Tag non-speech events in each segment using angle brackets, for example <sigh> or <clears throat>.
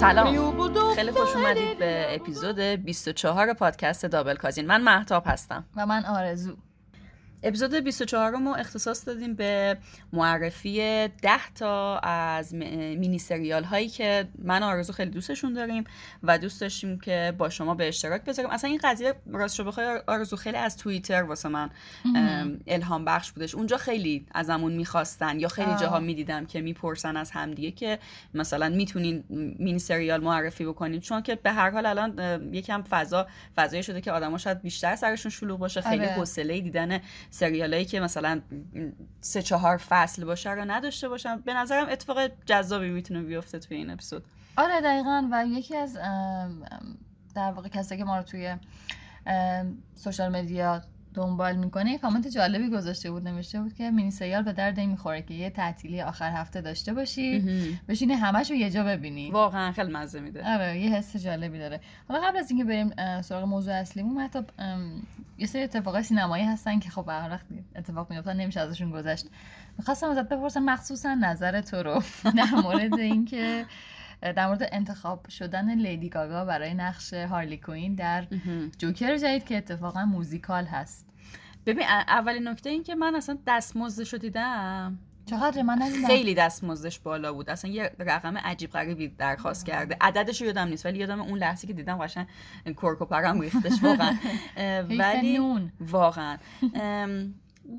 سلام. خیلی خوش اومدید به اپیزود 24 پادکست دابل کازین. من محتاب هستم. و من آرزو. اپیزود 24 ما اختصاص دادیم به معرفی 10 تا از مینی سریال هایی که من آرزو خیلی دوستشون داریم و دوست داشتیم که با شما به اشتراک بذاریم. اصلا این قضیه راست شو بخوای آرزو خیلی از توییتر واسه من الهام بخش بودش. اونجا خیلی ازمون می‌خواستن یا خیلی جاها می‌دیدم که می‌پرسن از همدیگه که مثلا می‌تونین مینی سریال معرفی بکنین. چون که به هر حال الان یکم فضا فضایی شده که آدما شاید بیشتر سرشون شلوغ باشه. خیلی آره. حوصله دیدن سریالایی که مثلا سه چهار فصل باشه رو نداشته باشم. به نظرم اتفاق جذابی می‌تونه بیفته توی این اپیزود. آره دقیقا. و یکی از در واقع کسی که ما رو توی سوشال مدیا دنبال می‌کنه یه کامنت جالبی گذاشته بود نوشته بود که مینی سریال به درد می‌خوره که یه تعطیلی آخر هفته داشته باشی بشینی همش رو یه جا ببینی. واقعا خیلی مزه میده. آره یه حس جالبی داره. حالا قبل از اینکه بریم سراغ موضوع اصلیمون حتی یه سری اتفاقای سینمایی هستن که خب هر وقت اتفاق میافتن نمیشه ازشون گذشت. می‌خواستم ازت بپرسم مخصوصا نظر تو رو <laughs> در مورد اینکه در مورد انتخاب شدن لیدی گاگا برای نقش هارلی کوین در جوکر جدید که اتفاقا موزیکال هست. ببین اولین نکته این که من اصلا دستمزدش رو دیدم. چقدر من خیلی دستمزدش بالا بود. اصلا یه رقم عجیب غریبی درخواست کرده. عددش رو یادم نیست ولی یادم اون لحظه که دیدم قشنگ کرک و پرم ریختش واقعا <laughs> ولی واقعا.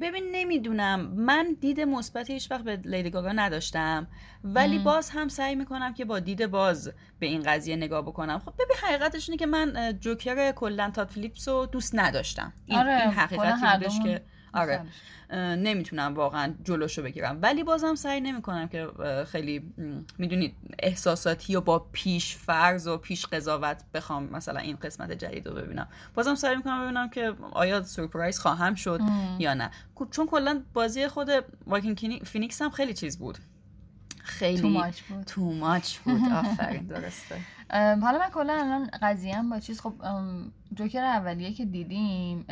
ببین نمی‌دونم. من دید مثبت هیچ وقت به لیدی گاگا نداشتم. ولی باز هم سعی می‌کنم که با دید باز به این قضیه نگاه بکنم. خب ببین حقیقتش اینه که من جوکر کلا تات فلیپس رو دوست نداشتم. این, آره این حقیقتی بودش که آره. نمی‌تونم واقعا جلوشو بگیرم. ولی بازم سعی نمی‌کنم که خیلی می‌دونید احساساتی و با پیش فرض و پیش قضاوت بخوام مثلا این قسمت جدید رو ببینم. بازم سعی می‌کنم ببینم که آیا سورپرایز خواهم شد یا نه. چون کلا بازی خود واکین فینیکس هم خیلی چیز بود. خیلی too much بود. بود. آفرین درسته. <laughs> حالا من کلا الان قضیه با چیز خب جوکر اولیه که دیدیم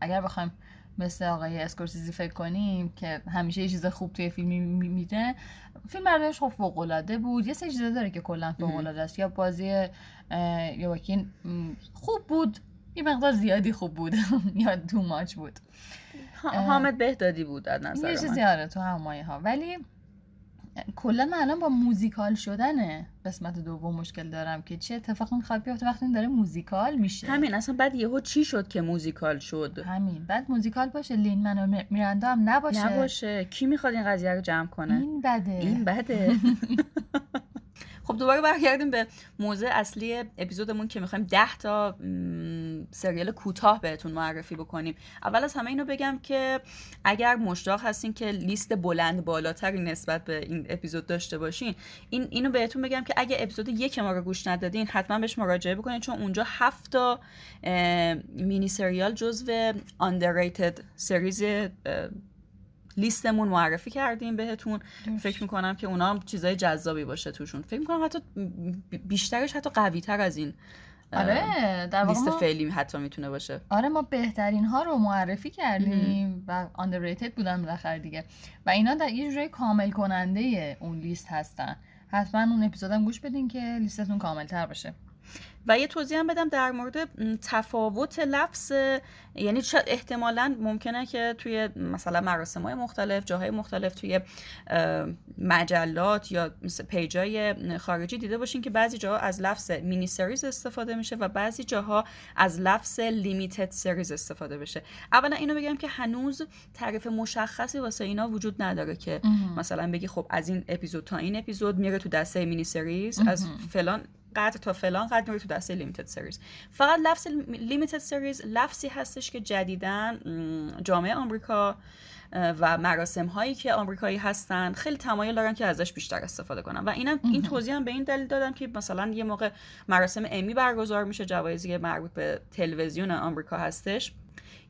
اگر بخوایم مثل آقای اسکورسیزی فکر کنیم که همیشه یه چیز خوب توی فیلمی میده. فیلم برداشت خب فوق العاده بود. یه سری چیزا داره که کلا فوق العاده است. یا بازی یواکین خوب بود. یه مقدار زیادی خوب بود. <laughs> یا تو ماچ بود. حامد بهدادی بود از نظر یه چیزی آره تو همایه ها ولی کلا من الان با موزیکال شدن قسمت دوم مشکل دارم که چه اتفاقی می‌خواد بیفته وقتی داره موزیکال میشه. همین اصلا بعد یهو چی شد که موزیکال شد؟ همین بعد موزیکال باشه لین من و میرندا هم نباشه. نباشه. کی می‌خواد این قضیه رو جمع کنه؟ این بده. این بده. <laughs> خب دوباره برگردیم به موضوع اصلی اپیزودمون که می‌خوایم ده تا سریال کوتاه بهتون معرفی بکنیم. اول از همه اینو بگم که اگر مشتاق هستین که لیست بلند بالاتری نسبت به این اپیزود داشته باشین این اینو بهتون بگم که اگه اپیزود یک ما رو گوش ندادین حتما بهش مراجعه بکنین چون اونجا هفت تا مینی سریال جزو underrated سریز لیستمون معرفی کردیم بهتون. فکر می‌کنم که اونا هم چیزای جذابی باشه توشون. فکر می‌کنم حتی بیشترش حتی قوی تر از این آره در لیست فعلی حتی می‌تونه باشه. آره ما بهترین ها رو معرفی کردیم و underrated بودن بالاخره دیگه. و اینا در یه جوری کامل کننده اون لیست هستن. حتما اون اپیزودم گوش بدین که لیستتون کامل تر باشه. و یه توضیح هم بدم در مورد تفاوت لفظ یعنی احتمالا ممکنه که توی مثلا مراسم های مختلف جاهای مختلف توی مجلات یا پیجای خارجی دیده باشین که بعضی جاها از لفظ مینی سریز استفاده میشه و بعضی جاها از لفظ لیمیتد سریز استفاده بشه. اولا اینو بگم که هنوز تعریف مشخصی واسه اینا وجود نداره که مثلا بگی خب از این اپیزود تا این اپیزود میره تو دسته مینی سریز از فلان قطع تا فلان قطع میره تو دسته لیمیتد سریز فقط لفظ لیمیتد سریز لفظی هستش که جدیدن جامعه آمریکا و مراسم هایی که آمریکایی هستن خیلی تمایل دارن که ازش بیشتر استفاده کنن. و اینم این توضیح هم به این دلیل دادم که مثلا یه موقع مراسم امی برگزار میشه جوایزی مربوط به تلویزیون آمریکا هستش.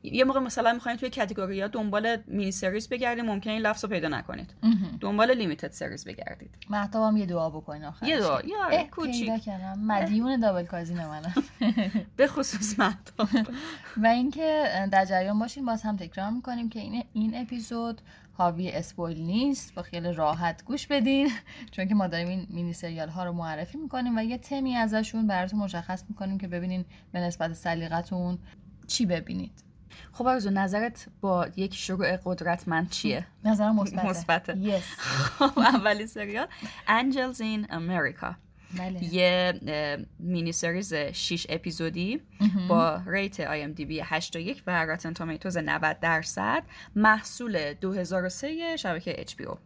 یه موقع مثلا می‌خواین توی کاتگوری ها دنبال مینی سریز بگردید ممکنه این لفظ رو پیدا نکنید. دنبال لیمیتد سریز بگردید. مهتاب هم یه دعا بکنین آخرش. یه دعا. یه آره کوچیک. مدیون دابل کازین منم. <laughs> به خصوص مهتاب. و اینکه در جریان باشین باز هم تکرار می‌کنیم که این این اپیزود حاوی اسپویل نیست. با خیال راحت گوش بدین. چون که ما داریم این مینی سریال ها رو معرفی می‌کنیم و یه تمی ازشون براتون مشخص می‌کنیم که ببینین به نسبت سلیقتون چی ببینید. خب آرزو نظرت با یک شروع قدرتمند چیه؟ نظرم مثبته. مثبته. yes <laughs> خب اولین سریال. Angels in America. بله. یه mini series 6 اپیزودی. با rate IMDb 81 و Rotten Tomatoes 90 درصد. محصول 2003 شبکه HBO.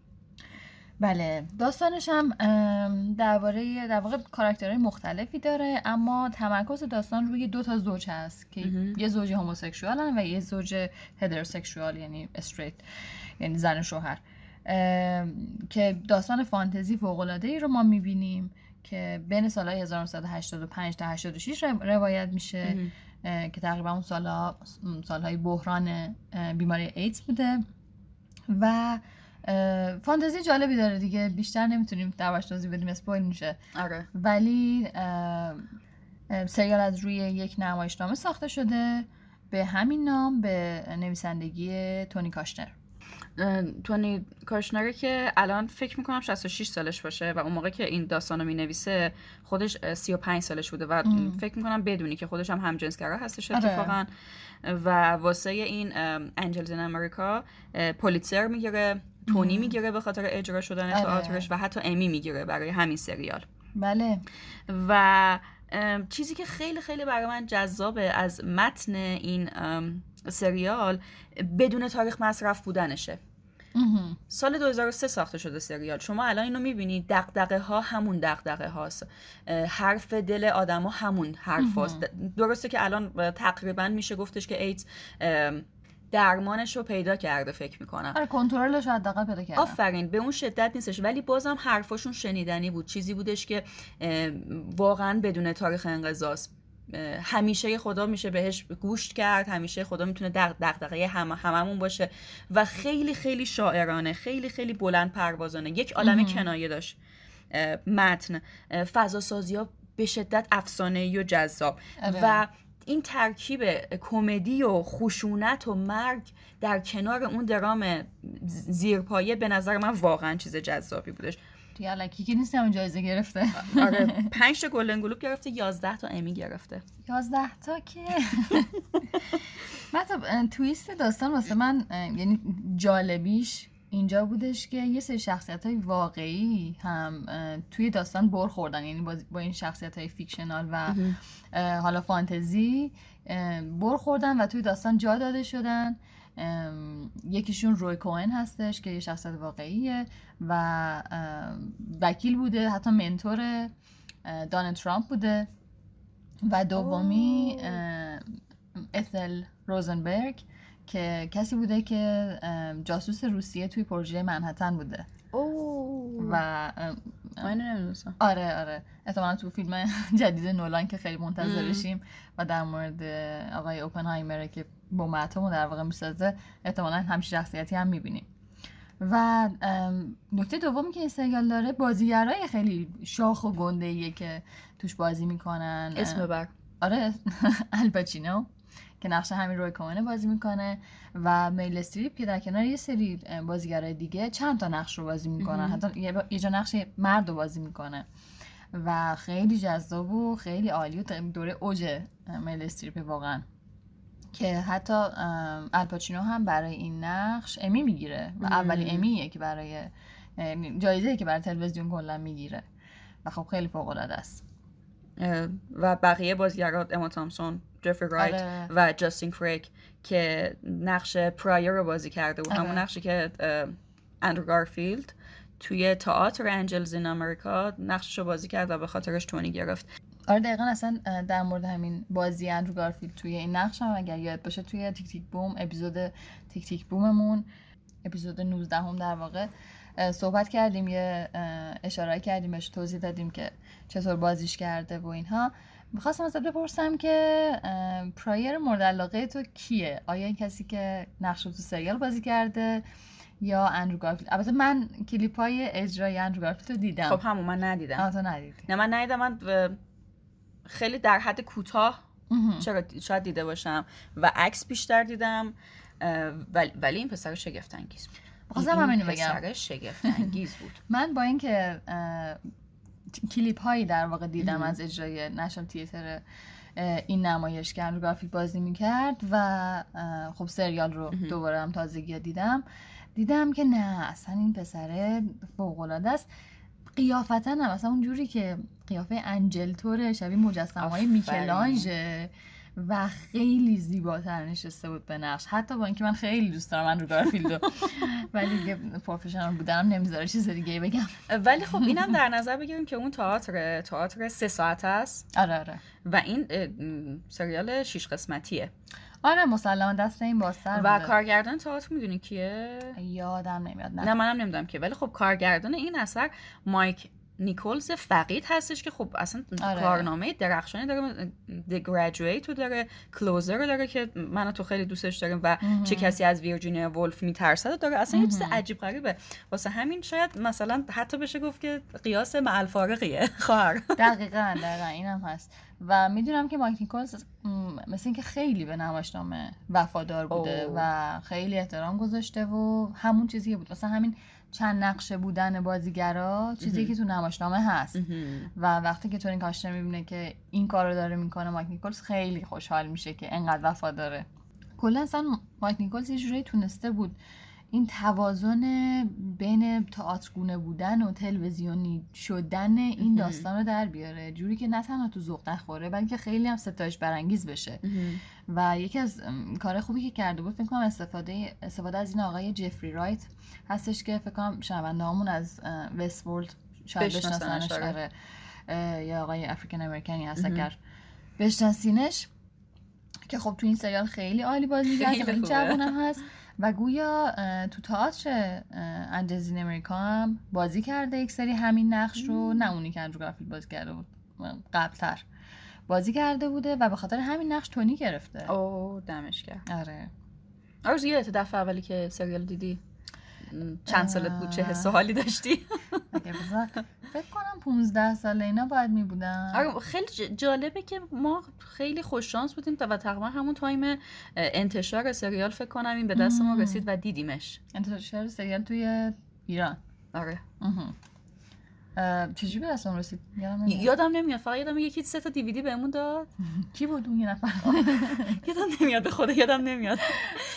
بله. داستانش هم درباره در واقع کاراکترهای مختلفی داره اما تمرکز داستان روی دو تا زوج هست که. یه زوج هموسکشوال و یه زوج هدرسکشوال یعنی استریت یعنی زن و شوهر. که داستان فانتزی فوق ای رو ما می‌بینیم که بین سالهای 1985 تا 86 رو- روایت میشه که تقریبا اون سالها سالهای بحران بیماری ایدز بوده. و فانتزی جالبی داره دیگه بیشتر نمی‌تونیم دربارش توضیح بدیم اسپویل میشه آره ولی سریال از روی یک نمایشنامه ساخته شده به همین نام به نویسندگی تونی کاشنر تونی کاشنره که الان فکر می‌کنم 66 سالش باشه و اون موقع که این داستانو می‌نویسه خودش اه، 35 سالش بوده و ام. فکر می‌کنم بدونی که خودش هم همجنسگرا هستش آره. اتفاقا. و واسه این انجلز امریکا پولیتسر می‌گیره. تونی. می‌گیره به خاطر اجرا شدن آره. تئاترش و حتی امی می‌گیره برای همین سریال. بله. و چیزی که خیلی خیلی برای من جذابه از متن این سریال بدون تاریخ مصرف بودنشه. سال 2003 ساخته شده سریال. شما الان اینو می‌بینید دقدقه ها همون دقدقه هاست حرف دل آدما همون حرف هاست. درسته که الان تقریبا میشه گفتش که ام، درمانش رو پیدا کرده فکر می‌کنم. آره کنترلش رو حداقل پیدا کردم آفرین به اون شدت نیستش. ولی بازم حرفاشون شنیدنی بود. چیزی بودش که واقعا بدون تاریخ انقضاست. همیشه خدا میشه بهش گوش کرد. همیشه خدا می‌تونه دق دقدقه هم هممون باشه. و خیلی خیلی شاعرانه خیلی خیلی بلند پروازانه. یک عالم. کنایه داشت. متن. فضا سازی ها به شدت افسانه و جذاب. آره. و این ترکیب کمدی و خشونت و مرگ در کنار اون درام زیرپایه به نظر من واقعا چیز جذابی بودش. دیگه الکی که نیست همون جایزه گرفته. آره پنج تا گلدن گلوب گرفته 11 تا امی گرفته. یازده تا که؟ <laughs> اه، تویست داستان واسه من یعنی جالبیش اینجا بودش که یه سری شخصیت های واقعی هم توی داستان بر خوردن. یعنی با, این شخصیت های فیکشنال و حالا فانتزی اه، بر خوردن و توی داستان جا داده شدن. یکیشون روی کوهن هستش که یه شخصیت واقعیه و وکیل بوده حتی منتور اه، دانالد ترامپ بوده. و دومی ethel روزنبرگ. که کسی بوده که جاسوس روسیه توی پروژه منحتن بوده. اوه. و من نمی‌دونستم. آره آره. احتمالا تو فیلم <laughs> جدید نولان که خیلی منتظرشیم و در مورد آقای اوپنهایمر که با ماتمو در واقع می‌سازه احتمالا همچین شخصیتی هم می‌بینیم. و نکته دومی که این سریال داره بازیگرای خیلی شاخ و گنده ایه که توش بازی می‌کنن. اسم بر. آره <laughs> الپاچینو که نقش همین روی کومنه بازی می‌کنه و میل استریپ که در کنار یه سری بازیگرای دیگه چند تا نقش رو بازی می‌کنن. مهم. حتی یه جا نقش مرد رو بازی می‌کنه. و خیلی جذاب و خیلی عالی و دوره اوج میل استریپ واقعا. که حتی الپاچینو هم برای این نقش امی می‌گیره و مم. اولین امیه که برای جایزه که برای تلویزیون کلا می‌گیره. و خب خیلی فوق العاده است و بقیه بازیگرات اما تامسون جفری رایت آره. و جاستین کریک که نقش پرایر رو بازی کرده همون آره. نقشی که اندرو گارفیلد توی تئاتر Angels in America نقشش رو بازی کرد و به خاطرش تونی گرفت آره دقیقا اصلا در مورد همین بازی اندرو گارفیلد توی این نقش هم اگر یاد باشه توی Tick Tick Boom اپیزود Tick Tick Boom مون اپیزود 19 هم در واقع صحبت کردیم یه اشاره کردیم بهش توضیح دادیم که چطور بازیش کرده و اینها می‌خواستم ازت بپرسم که پرایر مورد علاقه تو کیه؟ آیا این کسی که نقش تو سریال بازی کرده یا اندرو گارفیلد؟ البته من کلیپ های اجرای اندرو گارفیلد رو دیدم. خب همون من ندیدم. تو ندیدی. نه من ندیدم. من خیلی در حد کوتاه چرا شاید دیده باشم. و عکس بیشتر دیدم ولی این پسر شگفت انگیز بود خواستم همینو بگم. پسر شگفت انگیز بود. <laughs> من با اینکه کلیپ هایی در واقع دیدم از اجرای نشان تیتر این نمایش که اندرو گارفیلد بازی می‌کرد و خب سریال رو دوباره هم تازگی دیدم. دیدم که نه اصلا این پسره فوق العاده است. قیافتا هم اصلا اون جوری که قیافه انجلتوره شبیه مجسمه های میکلانژه و خیلی زیباتر نشسته بود به نقش. حتی با اینکه من خیلی دوست دارم من رو گارفیلدو <laughs> ولی دیگه پروفشنال بودم نمی‌ذاره چیز دیگه بگم. ولی خب اینم در نظر بگیریم که اون تئاتر تئاتر سه ساعت است. آره آره. و این سریال شیش قسمتیه. آره مسلما دست این بازتر و کارگردان تئاتر می‌دونی کیه؟ یادم نمیاد نه, نه منم نمی‌دونم که ولی خب کارگردان این اثر مایک نیکولز فقید هستش که خب اصلا آره. کارنامه درخشانی داره The Graduate رو داره کلوزر رو داره که من تو خیلی دوستش داریم و چه کسی از ویرجینیا ولف میترسد داره. اصلا یه چیز عجیب غریبه. واسه همین شاید مثلا حتی بشه گفت که قیاس مع الفارقیه <laughs> خواهر. دقیقا دقیقا. اینم هست. و می‌دونم که مایک نیکولز مثل اینکه خیلی به نمایشنامه وفادار بوده و خیلی احترام گذاشته و همون چیزی بود. مثلا همین چند نقشه بودن بازیگرا چیزی که تو نمایشنامه هست. و وقتی که تونی کاشتر می‌بینه که این کار رو داره می‌کنه مایک نیکولز خیلی خوشحال میشه که انقدر وفاداره. کلا اصلا مایک نیکولز یه جوری تونسته بود این توازن بین تئاترگونه بودن و تلویزیونی شدن این داستان رو در بیاره. جوری که نه تنها تو ذوق نخوره بلکه خیلی هم ستایش برانگیز بشه. و یکی از کار خوبی که کرده بود فکر کنم استفاده استفاده از این آقای جفری رایت هستش که فکر کنم شنونده همون از وست ورلد شاید بشناسنش آره. یا آقای افریکن امریکنی هست اگر بشناسینش. که خب تو این سریال خیلی عالی بازی کرد این جوون هست. و گویا تو تئاتر اندزین امریکا هم بازی کرده یک سری همین نقش رو. نه اونی که اندرو گارفیلد بازی کرده بود قبلتر بازی کرده بوده و به خاطر همین نقش تونی گرفته. او دمش کرد آره. آرز یادت دفعه اولی که سریال دیدی؟ چند سالت بود؟ چه حس حالی داشتی؟ فکر کنم 15 ساله اینا باید می بودن. آره خیلی جالبه که ما خیلی خوش شانس بودیم و تقریبا همون تایم انتشار سریال فکر کنم این به دست ما رسید و دیدیمش. انتشار سریال توی ایران. آره. چجوری به دست رسید؟ یادم نمیاد. فقط یادم یکی سه تا دیویدی بهمون داد. <laughs> کی بود اون یه نفر؟ <laughs> یادم نمیاد. به خدا یادم نمیاد.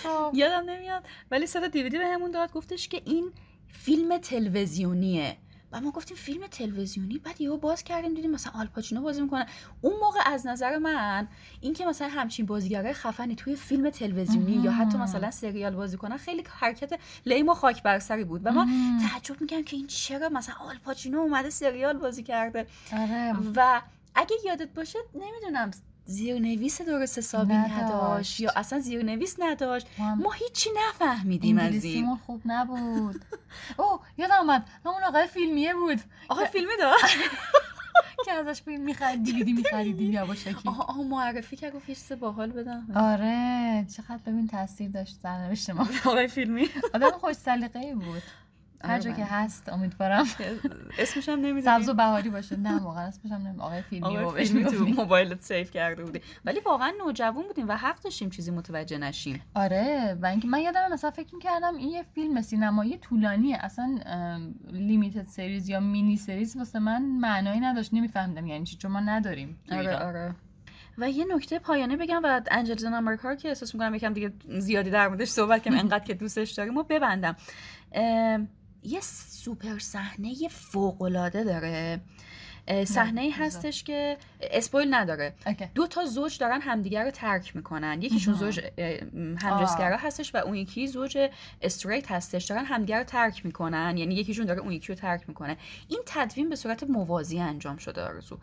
خب. یادم نمیاد. ولی سه تا دیویدی بهمون داد. گفتش که این فیلم تلویزیونیه. و ما گفتیم فیلم تلویزیونی بعد یهو باز کردیم دیدیم مثلا آلپاچینو بازی می‌کنه. اون موقع از نظر من اینکه مثلا همچین بازیگرای خفنی توی فیلم تلویزیونی یا حتی مثلا سریال بازی کنن خیلی حرکت لیم و خاک بر سری بود. و ما تعجب میگم که این چرا مثلا آلپاچینو اومده سریال بازی کرده. آره. و اگه یادت باشه نمی‌دونم زیرنویس درست حسابی نداشت یا اصلا زیرنویس نداشت. ما هیچی نفهمیدیم از این. خوب نبود. <laughs> او یادم آمد همون آقای فیلمیه بود. آقای فیلمی داشت؟ <laughs> که ازش فیلم می‌خرید دیویدی میخریدیم یواشکی. آها آها معرفی که گفت یه باحال بدم. آره چقدر ببین تاثیر داشت در نوشت ما. <laughs> آقای فیلمی. آدم خوش سلیقه‌ای بود. هر جا که هست امیدوارم. <laughs> اسمش هم نمی‌دونی. سبز و بهاری باشه. نه واقعا اسمش هم نمی‌دونم. آقای فیلمی آقای فیلمی تو موبایلت سیو کرده بودی. ولی واقعا نوجوان بودیم و حق داشتیم چیزی متوجه نشیم. آره و اینکه من یادم مثلا فکر می‌کردم این یه فیلم سینمایی طولانیه. اصلا لیمیتد سریز یا مینی سریز واسه من معنایی نداشت. نمیفهمیدم یعنی چی چون ما نداریم آره آره. و یه نکته پایانه بگم و انجل زن آمریکا که احساس می‌کنم یکم دیگه زیادی در موردش صحبت کنم <laughs> انقدر که دوستش داریم. و ببندم. یه سوپر صحنه فوق العاده داره صحنه هستش که اسپویل نداره. دو تا زوج دارن همدیگر رو ترک می‌کنن. یکیشون زوج همجنسگرا هستش و اون یکی زوج استریت هستش. دارن همدیگر رو ترک می‌کنن. یعنی یکیشون داره اون یکی رو ترک می‌کنه. این تدوین به صورت موازی انجام شده آرزو.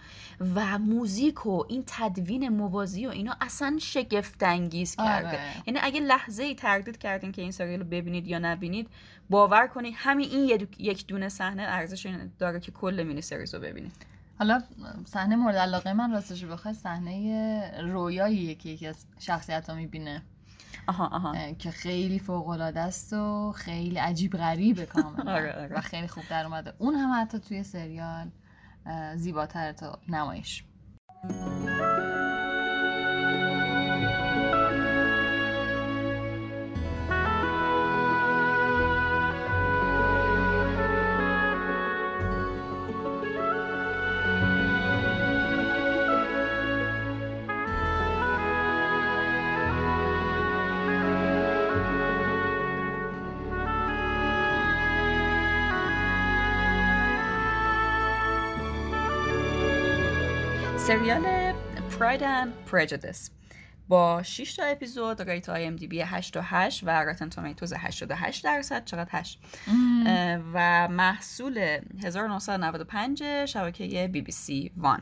و موزیک و این تدوین موازی و اینا اصلا شگفت انگیز کرده. آره. یعنی اگه لحظه ای تردید کردین که این سریال رو ببینید یا نبینید باور کنید همین این یک دونه صحنه ارزش داره که کل مینی سریز رو ببینید حالا صحنه مورد علاقه من راستش بخوای صحنه رویاییه که یکی از شخصیت ها می‌بینه. آها آها. که خیلی فوق العاده است و خیلی عجیب غریبه کاملا. <laughs> آره، آره. و خیلی خوب در اومده. اون هم حتی توی سریال زیباتر تا نمایش. Pride and Prejudice. با 6 تا اپیزود rate IMDb 8 و 8 و Rotten Tomatoes 88 درصد چقدر 8 و محصول 1995 شبکه BBC One.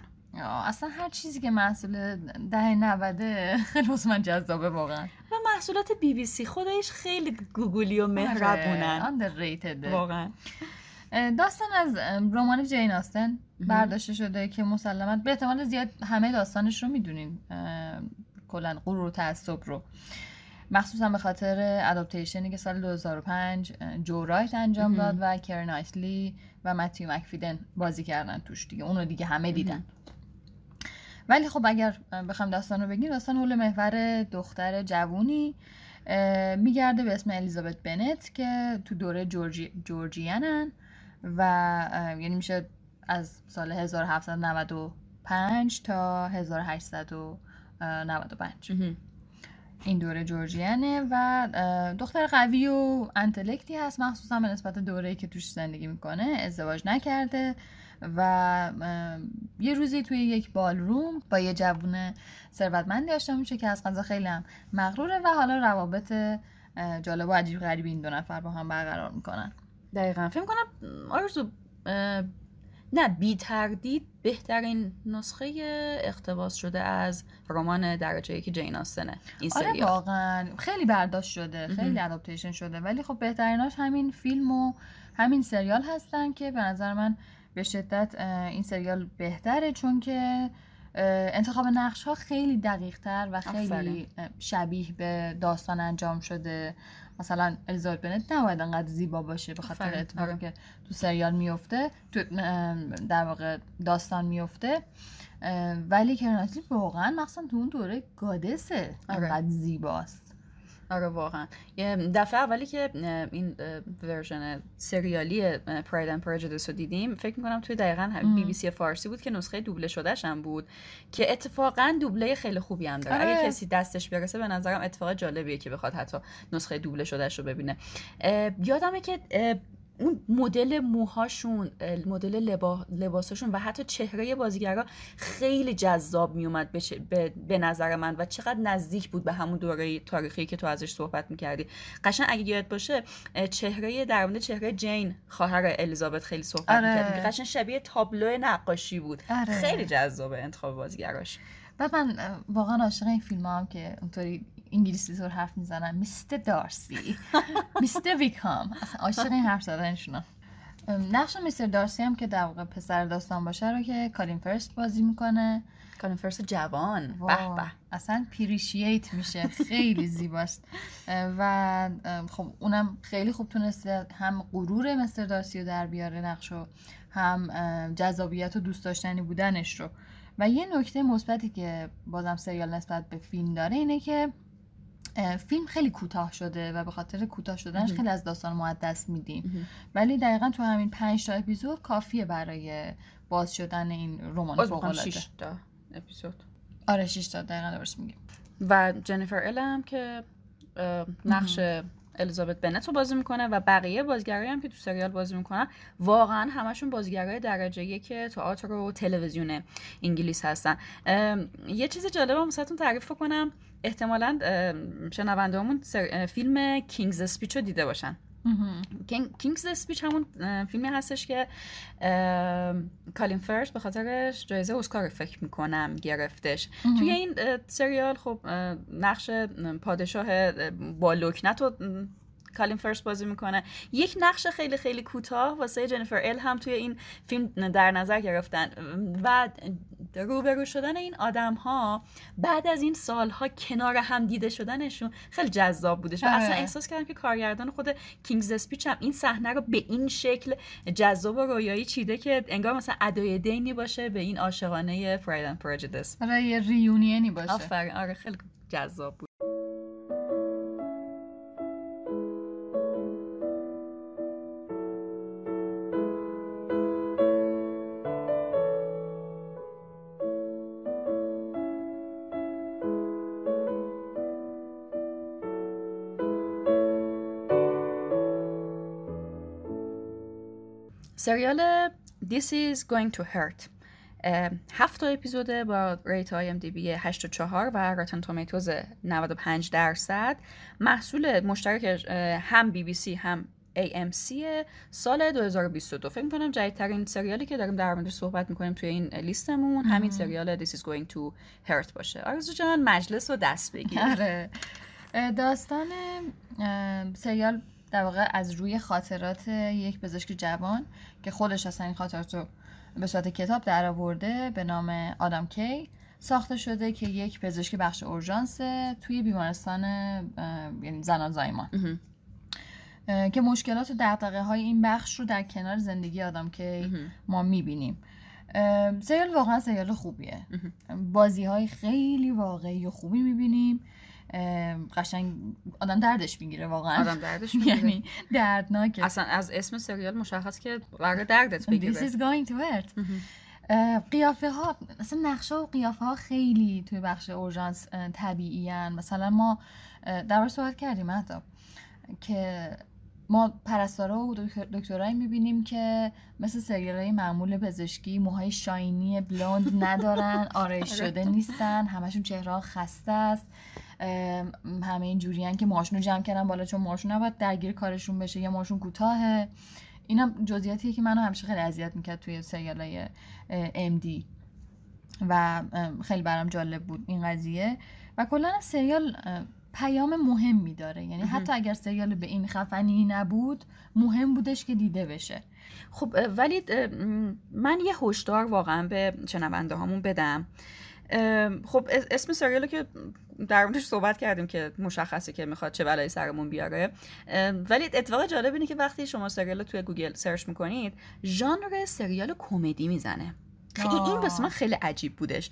اصلا هر چیزی که محصول دهه 90 خیلی واسه من جذابه واقعا. و محصولات بی بی سی خودش خیلی گوگولی و مهربونن. underrated. واقعا. داستان از رمان جین آستن. برداشته شده که مسلما به احتمال زیاد همه داستانش رو می‌دونین کلا غرور و تعصب رو. مخصوصا به خاطر اداپتیشنی که سال 2005 جو رایت انجام داد و کرن نایتلی و متیو مکفیدن بازی کردن توش دیگه. اون رو دیگه همه دیدن. ولی خب اگر بخوام داستان رو بگیم داستان حول محور دختر جوونی میگرده به اسم الیزابت بنت که تو دوره جورجی... جورجیانن و یعنی میشه از سال 1795 تا 1895 این دوره جورجیانه و دختر قوی و انتلکتی هست. مخصوصا به نسبت دوره‌ای که توش زندگی می‌کنه ازدواج نکرده و یه روزی توی یک بالروم با یه جوون ثروتمندی آشنا میشه که از قضا خیلی هم مغروره و حالا روابط جالب و عجیب غریبی این دو نفر با هم برقرار می‌کنن. دقیقا. فکر کنم آرزو نه بی تردید بهترین نسخه اقتباس شده از رمان درجه که جین آستنه این آره سریال. واقعا. خیلی برداشت شده خیلی اداپتیشن شده. ولی خب بهتریناش همین فیلم و همین سریال هستن که به نظر من به شدت این سریال بهتره چون که انتخاب نقش ها خیلی دقیق تر و خیلی شبیه به داستان انجام شده. مثلا الیزابت بنت نباید انقدر زیبا باشه به خاطر اتفاقی آره. که تو سریال میفته تو در واقع داستان میفته ولی کیرا نایتلی واقعا مخصوصا تو اون دوره goddess ه آره. انقدر زیباست آره واقعا یه دفعه اولی که این ورژن سریالی Pride and Prejudice رو دیدیم فکر می‌کنم توی دقیقا. بی بی سی فارسی بود که نسخه دوبله شدهش هم بود که اتفاقا دوبله خیلی خوبی هم داره آره. اگه کسی دستش برسه به نظرم اتفاق جالبیه که بخواد حتی نسخه دوبله شدهش رو ببینه یادمه که اون مدل موهاشون مدل لبا... لباساشون و حتی چهره بازیگرا خیلی جذاب میومد به, به... به نظر من و چقدر نزدیک بود به همون دوره تاریخی که تو ازش صحبت می‌کردی قشنگ اگه یاد باشه چهره در مورد چهره جین خواهر الیزابت خیلی صحبت آره. می‌کردیم که قشنگ شبیه تابلو نقاشی بود آره. خیلی جذابه انتخاب بازیگراش بعد من واقعا عاشق این فیلم هم که اونطوری انگلیسی طور حرف می‌زنن. Mister دارسی. Mister ویکام اصلا عاشق این حرف زدنشونم نقش Mister دارسی هم که در واقع پسر داستان باشه رو که کالین فرست بازی می‌کنه. کالین فرست جوان. به به. اصلا appreciate میشه. خیلی زیباست. و خب اونم خیلی خوب تونسته هم غرور Mister دارسی رو در بیاره نقشو هم اه، جذابیت و دوست داشتنی بودنش رو. و یه نکته مثبتی که بازم سریال نسبت به فیلم داره اینه که فیلم خیلی کوتاه شده و به خاطر کوتاه شدنش. خیلی از داستان دست میدیم. ولی دقیقا تو همین پنج تا اپیزود کافیه برای باز شدن این رمان فوق العاده شیش تا اپیزود. آره 6 تا دقیقا درست میگی و جنیفر الم که اه، نقش الیزابت بنت رو بازی می‌کنه و بقیه بازیگرایی هم که تو سریال بازی می‌کنن واقعا همشون بازیگرای درجه یک تئاتر و تلویزیون انگلیس هستن. یه چیز جالب هم واسهتون تعریف کنم. احتمالا شنوندهامون فیلم King's Speech رو دیده باشن. King's Speech همون فیلمی هستش که کالین فرست به خاطرش جایزه اسکار فکر می‌کنم گرفتش. توی این سریال خب نقش اه، پادشاه اه، با لکنت رو کالین فرست بازی می‌کنه. یک نقش خیلی خیلی کوتاه واسه جنیفر ال هم توی این فیلم در نظر گرفتن. و روبرو شدن این آدم ها بعد از این سالها کنار هم دیده شدنشون خیلی جذاب بودش. و اصلا آره. احساس کردم که کارگردان خود King's Speech هم این صحنه رو به این شکل جذاب و رویایی چیده که انگار مثلا ادای دینی باشه به این عاشقانه Pride and آره یه ریونینی باشه. آفرین. آره خیلی جذاب بود. سریال This is going to hurt. هفت تا اپیزوده با rate IMDb 8 و 4 و Rotten Tomatoes 95 درصد. محصول مشترک هم بی بی سی هم AMC سال 2022 فکر می‌کنم جدیدترین سریالی که داریم در موردش صحبت می‌کنیم توی این لیستمون همین سریال This is going to hurt باشه. آرزو جان مجلس رو دست بگیر. آره. داستان سریال در واقع از روی خاطرات یک پزشک جوان که خودش اصلا این خاطرات رو به صورت کتاب در آورده به نام آدم کی ساخته شده که یک پزشک بخش اورژانس توی بیمارستان یعنی زنان زایمان. که مشکلات و دقدقه های این بخش رو در کنار زندگی آدم کی مهم. ما می‌بینیم. سریال واقعا سریال خوبیه. بازی های خیلی واقعی و خوبی می‌بینیم. قشنگ آدم دردش می‌گیره واقعا. آدم دردش می‌گیره. <laughs> یعنی دردناکه. اصلا از اسم سریال مشخص که قرار دردت This بگیره. is going to hurt. قیافه ها اصلا نقشه و قیافه ها خیلی توی بخش اورژانس طبیعی هن. مثلا ما در صحبت کردیم حتی که ما پرستارا و دکتر- دکترایی می‌بینیم که مثل سریال های معمول پزشکی موهای شاینی بلوند <laughs> ندارن آرایش شده نیستن همشون چهره خسته است. همه این جوریان که موهاشون رو جمع کردن بالا چون موهاشون نباید درگیر کارشون بشه یا موهاشون کوتاهه. اینم جزئیاتیه که منو همیشه خیلی اذیت می‌کرد توی سریال های MD و ام، خیلی برام جالب بود این قضیه. و کلا سریال پیام مهمی داره. یعنی. حتی اگر سریال به این خفنی نبود مهم بودش که دیده بشه. خب ولی من یه هشدار واقعا به شنونده هامون بدم. خب اس- اسم سریال که در موردش صحبت کردیم که مشخصه که می‌خواد چه بلایی سرمون بیاره. ولی اتفاق جالب اینه که وقتی شما سریال رو توی گوگل سرچ می‌کنید ژانر سریال کمدی می‌زنه. خیلی این. واسه من خیلی عجیب بودش.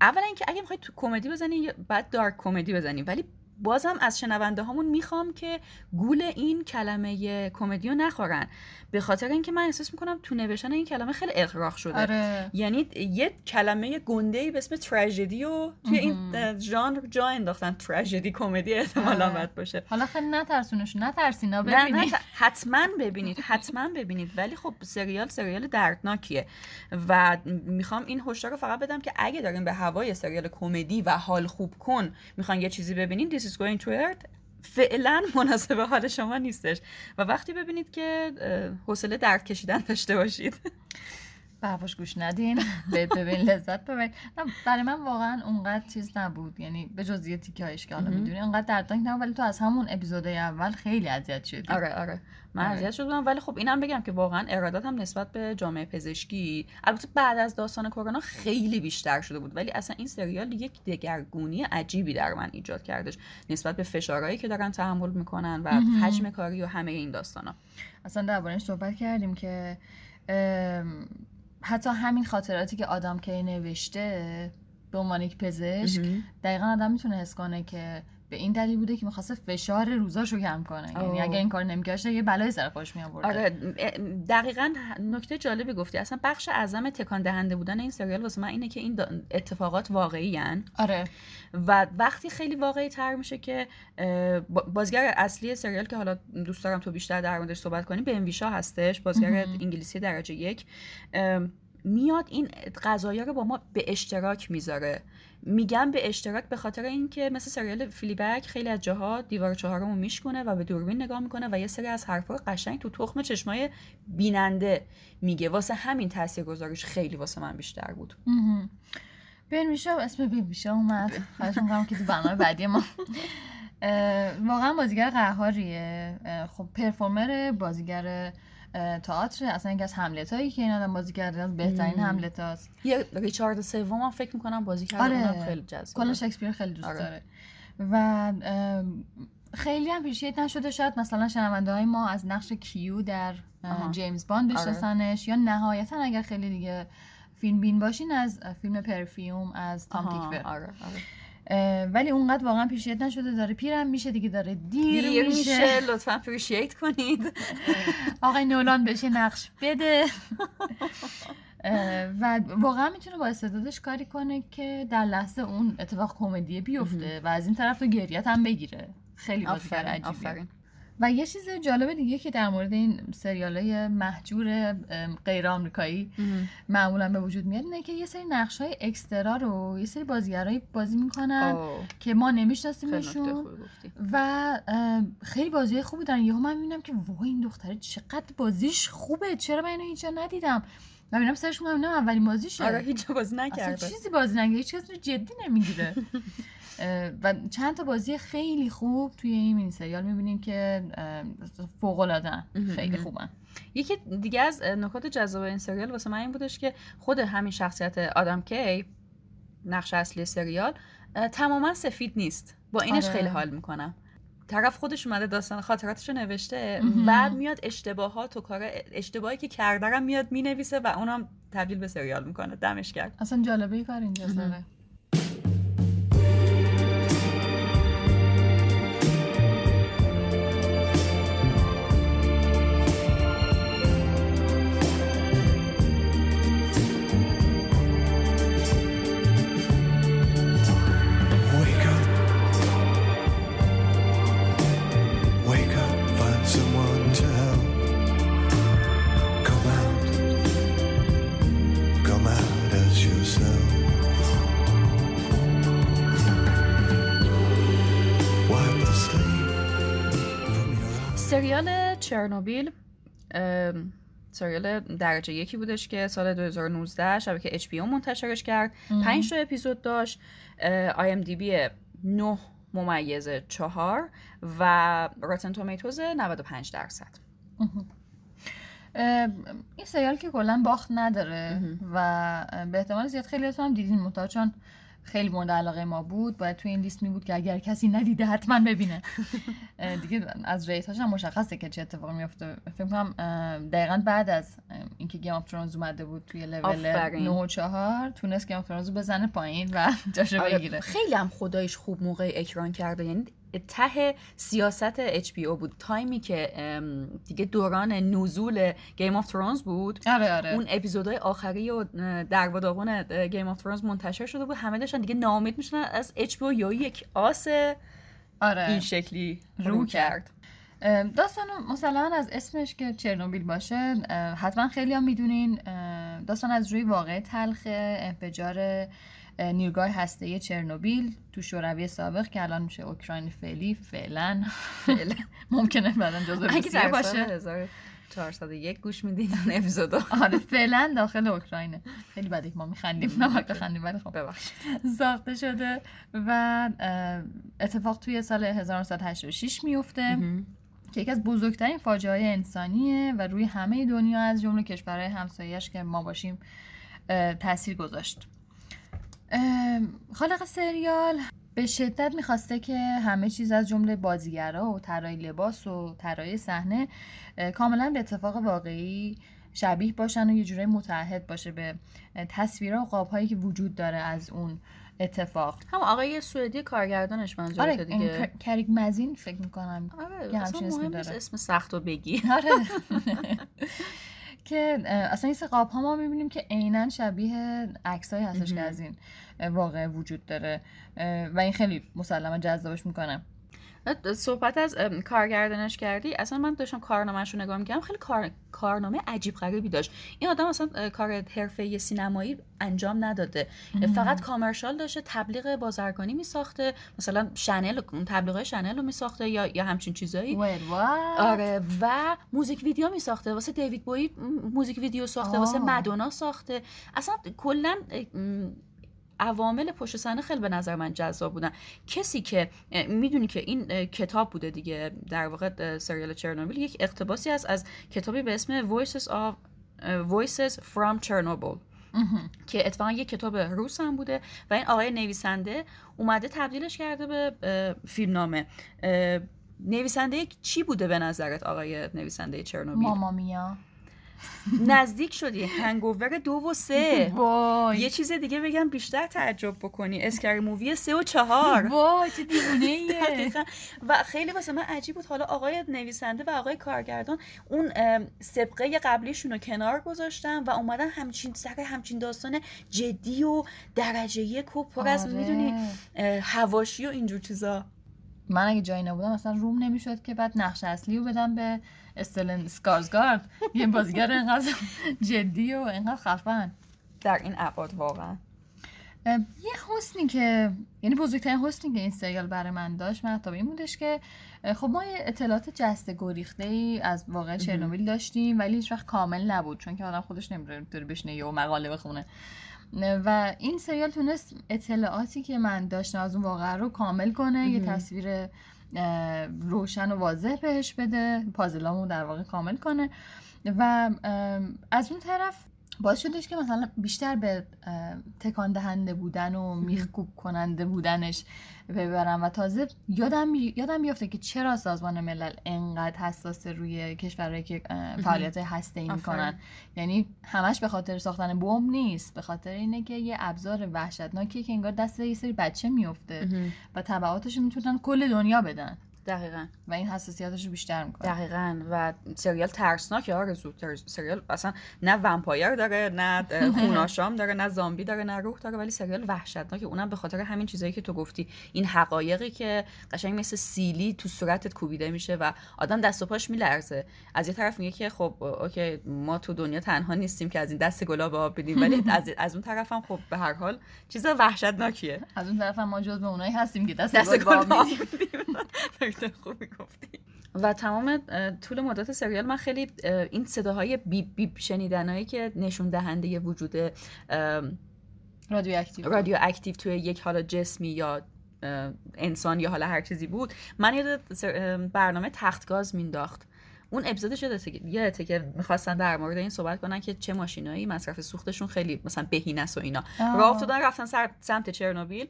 اولا اینکه اگه می‌خواید تو کمدی بزنی بعد dark comedy بزنی. ولی بازم از شنونده هامون می‌خوام که گول این کلمه کمدی رو نخورن. به خاطر اینکه من احساس می‌کنم تو نوشتن این کلمه خیلی اغراق شده. آره. یعنی یه کلمه گنده ای به اسم تراژدی و توی این ژانر جا انداختن. تراژدی کمدی احتمالا آره. باشه. حالا خیلی نترسونشون نترسینا نه نه ببینید. ت- حتما ببینید حتما ببینید. ولی خب سریال سریال دردناکیه. و می‌خوام این هشدار رو فقط بدم که اگه دارین به هوای سریال کمدی و حال خوب کن می‌خوان یه چیزی ببینید is going to hurt فعلا مناسب حال شما نیستش. و وقتی ببینید که حوصله درد کشیدن داشته باشید. برفاش گوش ندین ببین لذت ببرید برای من واقعا اونقدر چیز نبود. یعنی به جز یه تیکه هایش که حالا. می‌دونی. اونقدر دردناک نبود ولی تو از همون اپیزودهای اول خیلی اذیت شدی. آره آره. من آره. اذیت شدم. ولی خب اینم بگم که واقعا ارادات هم نسبت به جامعه پزشکی البته بعد از داستان کرونا خیلی بیشتر شده بود. ولی اصلا این سریال یک دگرگونی عجیبی در من ایجاد کردش. نسبت به فشارهایی که دارن تحمل می‌کنن و. حجم کاری و همه این داستانا. اصلا دربارهش صحبت کردیم که حتی همین خاطراتی که آدم کی نوشته به عنوان یک پزشک دقیقا آدم می‌تونه حس کنه که به این دلیل بوده که می‌خواسته فشار روزاشو کم کنه. یعنی. اگر این کار نمی‌کرد یه بلای سر خودش میآورد. آره دقیقا نکته جالبی گفتی. اصلا بخش اعظم تکان دهنده بودن این سریال واسه من اینه که این اتفاقات واقعی آره. و وقتی خیلی واقعی تر میشه که بازیگر اصلی سریال که حالا دوست دارم تو بیشتر در موردش صحبت کنیم به ویشا هستش. بازیگر. انگلیسی درجه یک. میاد این قضایا رو با ما به اشتراک می‌ذاره. میگم به اشتراک به خاطر اینکه مثل سریال فلیبک خیلی از جاها دیوار چهارمو میشکونه و به دوربین نگاه می‌کنه و یه سری از حرفا رو قشنگ تو تخم چشمای بیننده میگه. واسه همین تاثیرگذاریش خیلی واسه من بیشتر بود. میشه اسم بین میشه اومد. خواهش می‌کنم که تو برنامه بعدی ما. واقعا بازیگر قهاریه. خب پرفورمر بازیگر تئاتر اصلا یکی از هملت هایی که این آدم بازی کرده از بهترین مم. هملت هاست یه ریچارد سوم هم فکر می‌کنم بازی کرده آره. خیلی جذابه کلا شکسپیر خیلی دوست آره. داره و خیلی هم appreciate نشده شاید مثلا شنونده های ما از نقش Q در. جیمز باند آره. بشناسنش یا نهایتا اگر خیلی دیگه فیلم بین باشین از فیلم Perfume از تام تیکور آره آره ولی اونقدر واقعا appreciate نشده داره پیرم میشه دیگه داره دیر, دیر میشه. میشه. لطفا appreciate کنید. <laughs> آقای نولان بشه نقش بده. و واقعا می‌تونه با استعدادش کاری کنه که در لحظه اون اتفاق کمدی بیفته و از این طرف تو گریه‌ت هم بگیره. خیلی بازیگر عجیبیه. آفرین. و یه چیز جالب دیگه که در مورد این سریال های محجور غیر آمریکایی معمولا به وجود میاد اینه که یه سری نقش های اکسترا رو یه سری بازیگرایی بازی می‌کنن اوه، که ما نمیشناسیمشون و خیلی بازی خوبی دارن. یهو من می‌بینم که وای این دختره چقدر بازیش خوبه چرا من اینو هیچ جا ندیدم؟ و می‌بینم سرش می‌کنم اینم اولین بازیشه. آره هیچ بازی اصلا نکرده. چیزی بازی نگیره هیچ کس رو جدی نمی‌گیره. <laughs> و چند تا بازی خیلی خوب توی این مینی سریال می‌بینیم که فوق العاده. خیلی خوبن یکی دیگه از نکات جذاب این سریال واسه من این بودش که خود همین شخصیت آدم کی نقش اصلی سریال تماما سفید نیست. با اینش آره. خیلی حال می‌کنم. طرف خودش اومده داستان خاطراتش رو نوشته. بعد میاد اشتباهات و کار اشتباهی که کرده میاد می‌نویسه و اونم تبدیل به سریال می‌کنه. دمش کرد اصلا جالبه ای کار اینجا سریال چرنوبیل ام، سریال درجه یکی بودش که سال 2019 شبکه HBO منتشرش کرد مهم. پنج تا اپیزود داشت IMDb 9 ممیز 4 و Rotten Tomatoes 95 درصد این سریال که کلا باخت نداره. و به احتمال زیاد خیلی هم دیدین منتها چون خیلی مورد علاقه ما بود. باید توی این لیست می بود که اگر کسی ندیده حتما ببینه. <laughs> دیگه از rate هاش هم مشخصه که چه اتفاقی میفته فکر کنم دقیقا بعد از اینکه Game of Thrones اومده بود توی لول آفرین. 9 و 4 تونست Game of Thrones رو بزنه پایین و <laughs> جاشو آره، بگیره. خیلی هم خدایش خوب موقع اکران کرده. یعنی ته سیاست HBO بود. تایمی که دیگه دوران نزول Game of Thrones بود. آره آره. اون اپیزودهای آخری و در و داغون Game of Thrones منتشر شده بود. همه داشتن دیگه ناامید می‌شدن از HBO یا یک آس آره. این شکلی رو رو کرد. داستان مسلما از اسمش که چرنوبیل باشه حتما خیلی هم می‌دونین داستان از روی واقع تلخ انفجار نیروگاه هسته چرنوبیل تو شوروی سابق که الان میشه اوکراین فعلی فعلا فعلا. <laughs> ممکنه بعدا اگه روسیه باشه. سال 1401 گوش میدین اون اپیزودو آره فعلا داخل اوکراینه. خیلی بده ما میخندیم. نباید بخندیم ولی خب. ببخشید. ساخته شده و اتفاق توی سال 1986 میفته که یکی از بزرگترین فاجعه های انسانیه و روی همه دنیا از جمله کشورهای همسایه‌اش که ما باشیم تاثیر گذاشت. خالق سریال به شدت می‌خواسته که همه چیز از جمله بازیگرا و طراحی لباس و طراحی صحنه کاملا به اتفاق واقعی شبیه باشن و یه جورایی متعهد باشه به اه، تصویرها و قابهایی که وجود داره از اون اتفاق. هم آقای سوئدی کارگردانش آره منظورت این دیگه کر- کریگ مزین فکر می‌کنم آره اصلا همچین مهم داره. نیست اسم سخت و بگی. آره. <laughs> <laughs> که اصلا این سقاب ها ما می‌بینیم که عینا شبیه عکسایی هستش که. از این اه، واقعه وجود داره و این خیلی مسلما جذابش می‌کنه صحبت از کارگردانش کردی اصلا من داشتم کارنامهش رو نگاه می‌کردم خیلی کار... کارنامه عجیب غریبی داشت. این آدم اصلا کار حرفه سینمایی انجام نداده. فقط کامرشال داشته تبلیغ بازرگانی میساخته مثلا شنل تبلیغ شنل رو میساخته یا یا همچین چیزایی؟ آره و موزیک ویدیو می ساخته واسه دیوید بوی موزیک ویدیو ساخته واسه آه. مدونا ساخته. اصلا کلا عوامل پشت صحنه خیلی به نظر من جذاب بودن. کسی که می‌دونی که این کتاب بوده دیگه در واقع سریال چرنوبیل یک اقتباسی است از کتابی به اسم Voices of Voices from Chernobyl. که اتفاقا یک کتاب روس هم بوده و این آقای نویسنده اومده تبدیلش کرده به فیلمنامه. نویسنده چی بوده به نظرت آقای نویسنده چرنوبیل؟ Mamma mia. نزدیک شدی. Hangover دو و سه. وای. یه چیز دیگه بگم بیشتر تعجب بکنی. Scary Movie سه و چهار. وای چه دیوونه. <laughs> و خیلی واسه من عجیب بود. حالا آقای نویسنده و آقای کارگردان اون سبقه قبلیشون رو کنار گذاشتن و اومدن همچین سر همچین داستان جدی و درجه یک و پر از آره. می‌دونی هواشی و اینجور چیزا. من اگه جایی نبودم اصلا روم نمی‌شد که بعد نقش اصلی رو بدم به استلن سکارزگارد. یه بازیگر اینقدر جدی و اینقدر خفن. در این ابعاد واقعا. یه حسنی که یعنی بزرگترین حسنی که این سریال برای من داشت مهتاب این بودش که خب ما یه اطلاعات جسته گریخته ای از واقع چرنوبیل داشتیم ولی هیچ وقت کامل نبود چون که آدم خودش نمی‌تونه بشینه یه مقاله بخونه. و این سریال تونست اطلاعاتی که من داشتم از اون واقعه رو کامل کنه یه. تصویر روشن و واضح بهش بده پازلامو در واقع کامل کنه و از اون طرف باعث شدش که مثلا بیشتر به تکان دهنده بودن و میخکوب کننده بودنش ببرم و تازه یادم یادم بیافته که چرا سازمان ملل انقدر حساس روی کشورهایی که فعالیت هسته ای می‌کنن. یعنی همش به خاطر ساختن بمب نیست به خاطر اینه که یه ابزار وحشتناکی که انگار دست یه سری بچه میفته و تبعاتش می‌تونن کل دنیا بدن. دقیقا. و این حساسیتش رو بیشتر می‌کنه. دقیقا. و سریال ترسناک آرزو تر- سریال اصلا نه ومپایر داره نه <laughs> خوناشام داره نه زامبی داره نه روح داره ولی سریال وحشتناکه اونم به خاطر همین چیزایی که تو گفتی. این حقایقی که قشنگ مثل سیلی تو صورتت کوبیده میشه و آدم دست و پاش میلرزه. از یه طرف میگه که خب اوکی ما تو دنیا تنها نیستیم که از این دست گلاب آب بدیم ولی <laughs> از, از اون طرف هم خب به هر حال چیز وحشتناکیه. از اون طرف هم ما جز به اونایی هستیم که دست, دست گل با گل آب آب میدیم. <laughs> نکته خوبی گفتی و تمام طول مدت سریال من خیلی این صداهای بیب بیب شنیدنهایی که نشون دهنده وجود رادیو اکتیو رادیو اکتیو توی یک حالا جسمی یا انسان یا حالا هر چیزی بود من یاد برنامه تختگاز مینداخت. اون اپیزودش یادته که- می‌خواستن در مورد این صحبت کنن که چه ماشینایی مصرف سوختشون خیلی مثلا بهینه است و اینا. راه افتادن رفتن سر سمت چرنوبیل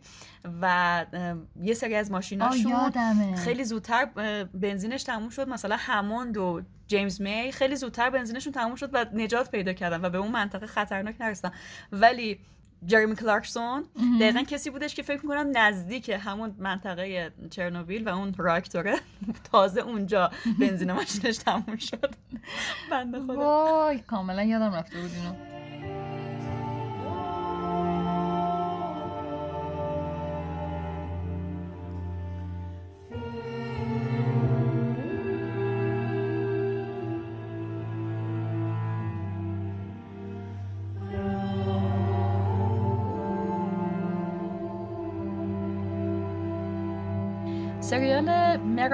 و یه سری از ماشیناشون خیلی زودتر بنزینش تموم شد. مثلا هموند و جیمز می خیلی زودتر بنزینشون تموم شد و نجات پیدا کردن و به اون منطقه خطرناک نرسیدن. ولی جرمی کلارکسون مهم. دقیقا کسی بودش که فکر می‌کنم نزدیک همون منطقه چرنوبیل و اون راکتوره. <laughs> تازه اونجا بنزین ماشینش تموم شد. <laughs> بنده خدا. وای کاملا یادم رفته بود اینو.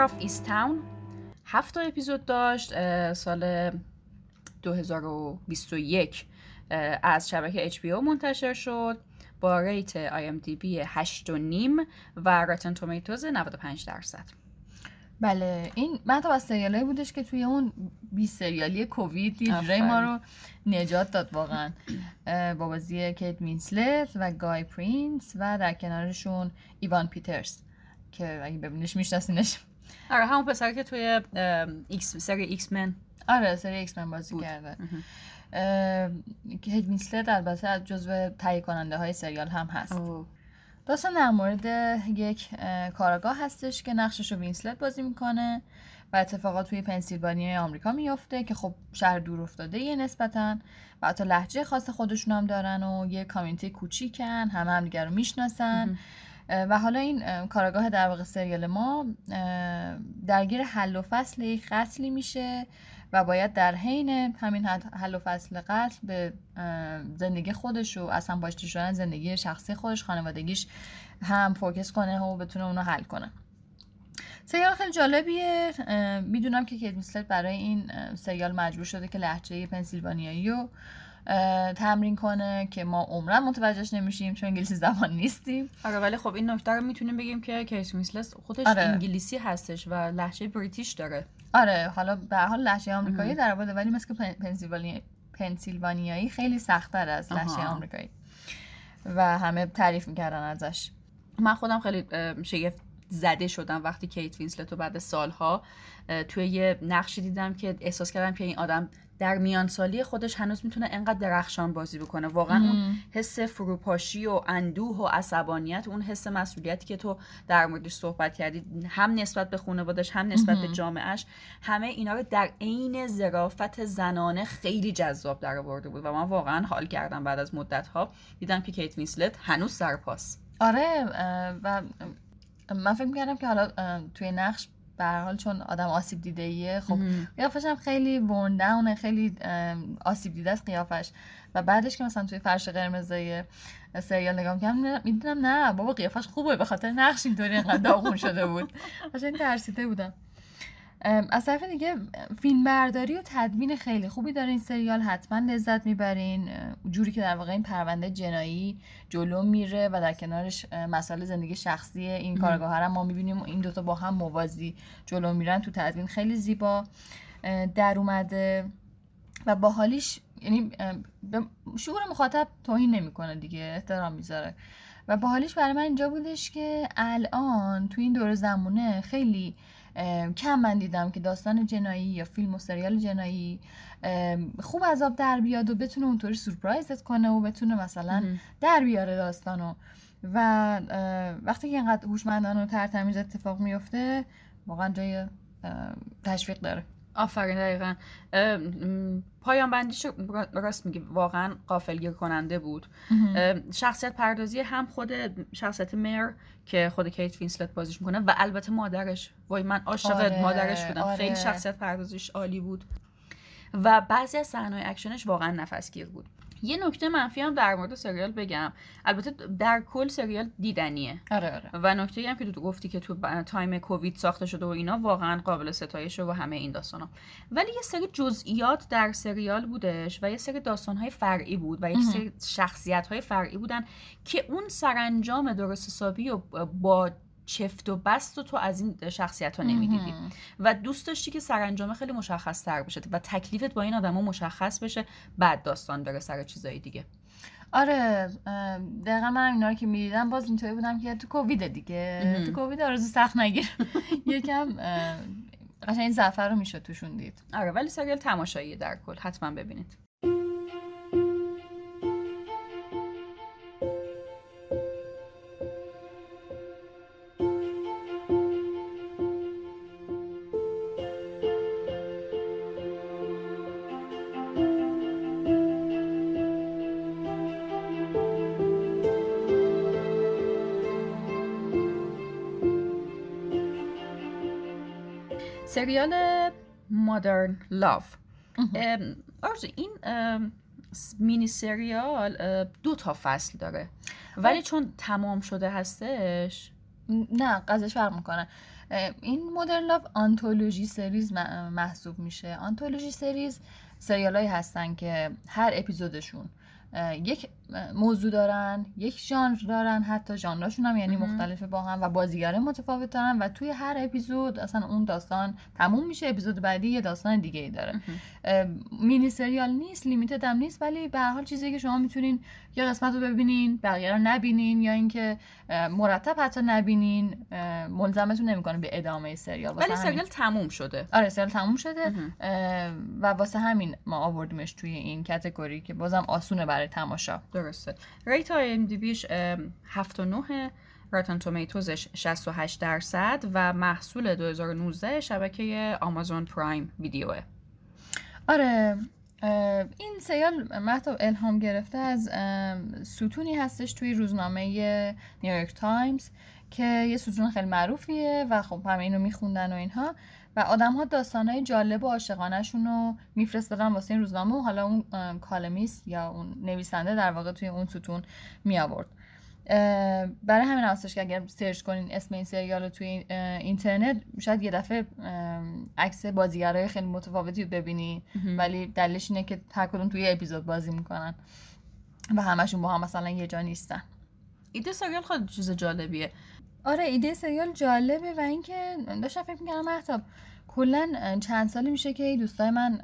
of Easttown هفت تا اپیزود داشت سال 2021 اه، از شبکه HBO منتشر شد با ریت IMDb 8 و نیم و Rotten Tomatoes 95 درصد. بله این منتها از سریالایی بودش که توی اون بی‌سریالی کووید یه ما رو نجات داد واقعا. با بازی کیت وینسلت و گای پیرس و در کنارشون ایوان پیترز که اگه ببینیش میشناسینش. آره همون پسر که توی X سری X-Men آره سری X-Men بازی بود. کرده. اه، کیت وینسلت البته از جزو تهیه کننده های سریال هم هست. داستان در مورد یک اه، کاراگاه هستش که نقشش رو وینسلت بازی می‌کنه و اتفاقات توی پنسیلوانیای آمریکا میفته که خب شهر دور افتاده‌ایه نسبتا و حتی لهجه خاص خودشون هم دارن و یه community کوچیکن همه همدیگر رو می‌شناسن. و حالا این اه، کاراگاه در واقع سریال ما درگیر حل و فصل یک قتلی میشه و باید در حین همین حل و فصل قتل به زندگی خودش و اصلا با آشتی شدن زندگی شخصی خودش خانوادگیش هم فوکس کنه و بتونه اونو حل کنه. سریال خیلی جالبیه. می‌دونم که کیت میسلت برای این سریال مجبور شده که لحجه پنسیلوانیایی رو تمرین کنه که ما عمرا متوجهش نمیشیم چون انگلیسی زبان نیستیم. آره ولی خب این نکته رو می‌تونیم بگیم که کیت وینسلت خودش آره. انگلیسی هستش و لهجه British داره. آره حالا به حال لهجه آمریکایی در آورده ولی مثل پن- پنسیلوانی پنسیلوانیایی خیلی سختتر از آها. آمریکایی. و همه تعریف می‌کردن ازش. من خودم خیلی شگفت زده شدم وقتی کیت وینسلت رو بعد سالها توی یه نقشی دیدم که احساس کردم که این آدم در میان سالی خودش هنوز می‌تونه انقدر درخشان بازی بکنه واقعا اون مم. حس فروپاشی و اندوه و عصبانیت اون حس مسئولیتی که تو در موردش صحبت کردی هم نسبت به خانوادش هم نسبت به مهم. جامعهش همه اینا رو در عین ظرافت زنانه خیلی جذاب در آورده بود و من واقعا حال کردم بعد از مدت ها دیدم که کیت وینسلت هنوز سرپاس آره و من فکر می‌کردم که حالا توی نقش به حال چون آدم آسیب دیده ایه خب. قیافش هم خیلی ورن داونه خیلی آسیب دیده است قیافش. و بعدش که مثلا توی فرش قرمزای سریال نگاه می‌کردم می‌دونم نه بابا قیافش خوبه به خاطر نقش اینطوری اینقدر داغون شده بود. <laughs> قشنگ ترسیده بودم. از طرف دیگه فیلم برداری و تدوین خیلی خوبی داره این سریال. حتما لذت می‌برین. جوری که در واقع این پرونده جنایی جلو میره و در کنارش مسائل زندگی شخصی این کارگاه هم ما می‌بینیم. این دوتا با هم موازی جلو میرن تو تدوین. خیلی زیبا در اومده و باحالیش یعنی اه، به شعور مخاطب توهین نمی‌کنه دیگه. احترام می‌ذاره. و باحالیش برای من اینجا بودش که الان تو این دور زمونه خیلی کم من دیدم که داستان جنایی یا فیلم و سریال جنایی خوب آب در بیاد و بتونه اونطوری سورپرایزت کنه و بتونه مثلا. در بیاره داستانو و وقتی که اینقدر هوشمندانه و تر تمیز اتفاق میفته واقعا جای تشویق داره آفرین دقیقا. پایان بندیش راست میگی واقعا غافلگیر کننده بود. شخصیت پردازی هم خود شخصیت میر که خود کیت وینسلت بازیش می‌کنه و البته مادرش. وای من عاشق آره، مادرش بودم. آره. خیلی شخصیت پردازیش عالی بود. و بعضی از صحنه‌های اکشنش واقعا نفسگیر بود. یه نکته منفی هم در مورد سریال بگم. البته در کل سریال دیدنیه. آره آره. و نکته هم که تو گفتی که تو تایم کووید ساخته شده و اینا واقعا قابل ستایشه و همه این داستانا. ولی یه سری جزئیات در سریال بودش و یه سری داستانهای فرعی بود و یه. سری شخصیت های فرعی بودن که اون سرانجام درست حسابی و با چفت و بست و تو از این شخصیت ها نمی‌دیدی. و دوست داشتی که سرانجام خیلی مشخص تر بشه و تکلیفت با این آدما مشخص بشه بعد داستان بره سر چیزای دیگه. آره دقیقا من اینا رو که می‌دیدم باز اینطوری بودم که تو کووید دیگه. تو کووید آرزو سخت نگیر. <laughs> یکم قشنگ این زعفر رو می‌شد توشون دید. آره ولی سریال تماشاییه در کل. حتما ببینید. سریال مادرن لاف آرزو این مینی سریال دو تا فصل داره. ولی چون تمام شده هستش؟ نه قضیهش فرق می‌کنه. این مدرن لاف آنتولوژی سریز محسوب میشه. آنتولوژی سریز سریال هایی هستن که هر اپیزودشون یک موضوع دارن یک ژانر دارن حتی ژانراشون هم یعنی مهم. مختلفه با هم و بازیگره متفاوت دارن و توی هر اپیزود اصلا اون داستان تموم میشه اپیزود بعدی یه داستان دیگه ای داره مینی سریال نیست limited هم نیست ولی به هر حال چیزی که شما می‌تونین یه قسمت رو ببینین بقیه رو نبینین یا اینکه مرتب حتی نبینین ملزمتون نمی‌کنه به ادامه سریال. ولی همین- سریال تموم شده. آره سریال تموم شده. و واسه همین ما آوردیمش توی این category که بازم آسونه برای تماشا. درسته. rate IMDb ش 7 و 9 Rotten Tomatoes ش 68 درصد و محصول 2019 شبکه آمازون پرایم ویدیوه. آره این سریال مهتاب الهام گرفته از ستونی هستش توی روزنامه نیویورک تایمز که یه ستون خیلی معروفیه و خب همه اینو میخوندن و اینها. و آدم ها داستان های جالب و عاشقانهشون رو میفرستادن واسه این روزنامه و حالا اون columnist یا اون نویسنده در واقع توی اون ستون می آورد اه، برای همین هستش که اگر سرچ کنین اسم این سریال رو توی این- اینترنت شاید یه دفعه عکس بازیگرای خیلی متفاوتی رو ببینی. ولی دلیلش اینه که هر کدوم توی یه اپیزود بازی می‌کنن و همشون با هم مثلا یه جا نیستن. ایده سریال خیلی چیز جالبیه. آره ایده سریال جالبه و اینکه داشتم فکر می‌کردم محتاب کلا چند سالی میشه که دوستای من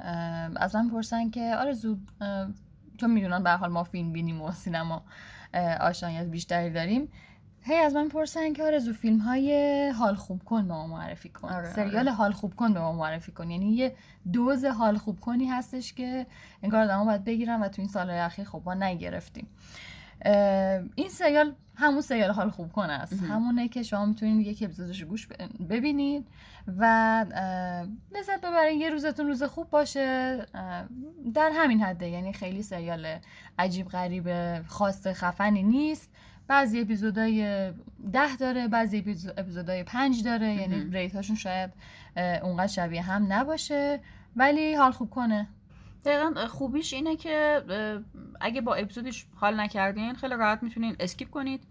از من پرسن که آره زود چون می‌دونن به حال ما فیلم بینیم و سینما. اه، آشنایی بیشتری داریم. هی از من پرسن که آرزو فیلم های حال خوب کن به ما معرفی کن. آره، سریال آره. حال خوب کن به ما معرفی کن. یعنی یه دوز حال خوب کنی هستش که انگار آدما باید بگیرن و تو این سالهای اخیر خب ما نگرفتیم. این سریال همون سریال حال خوب کن است. همونه که شما می‌تونید یک اپیزودش رو گوش ببینید و لذت ببرین یه روزتون روز خوب باشه. در همین حده. یعنی خیلی سریال عجیب غریب خاص خفنی نیست. بعضی اپیزودای ده داره بعضی اپیزو- اپیزودای پنج داره. یعنی. rate هاشون شاید اونقدر شبیه هم نباشه. ولی حال خوب کنه. دقیقا خوبیش اینه که اگه با اپیزودش حال نکردین خیلی راحت می‌تونین skip کنید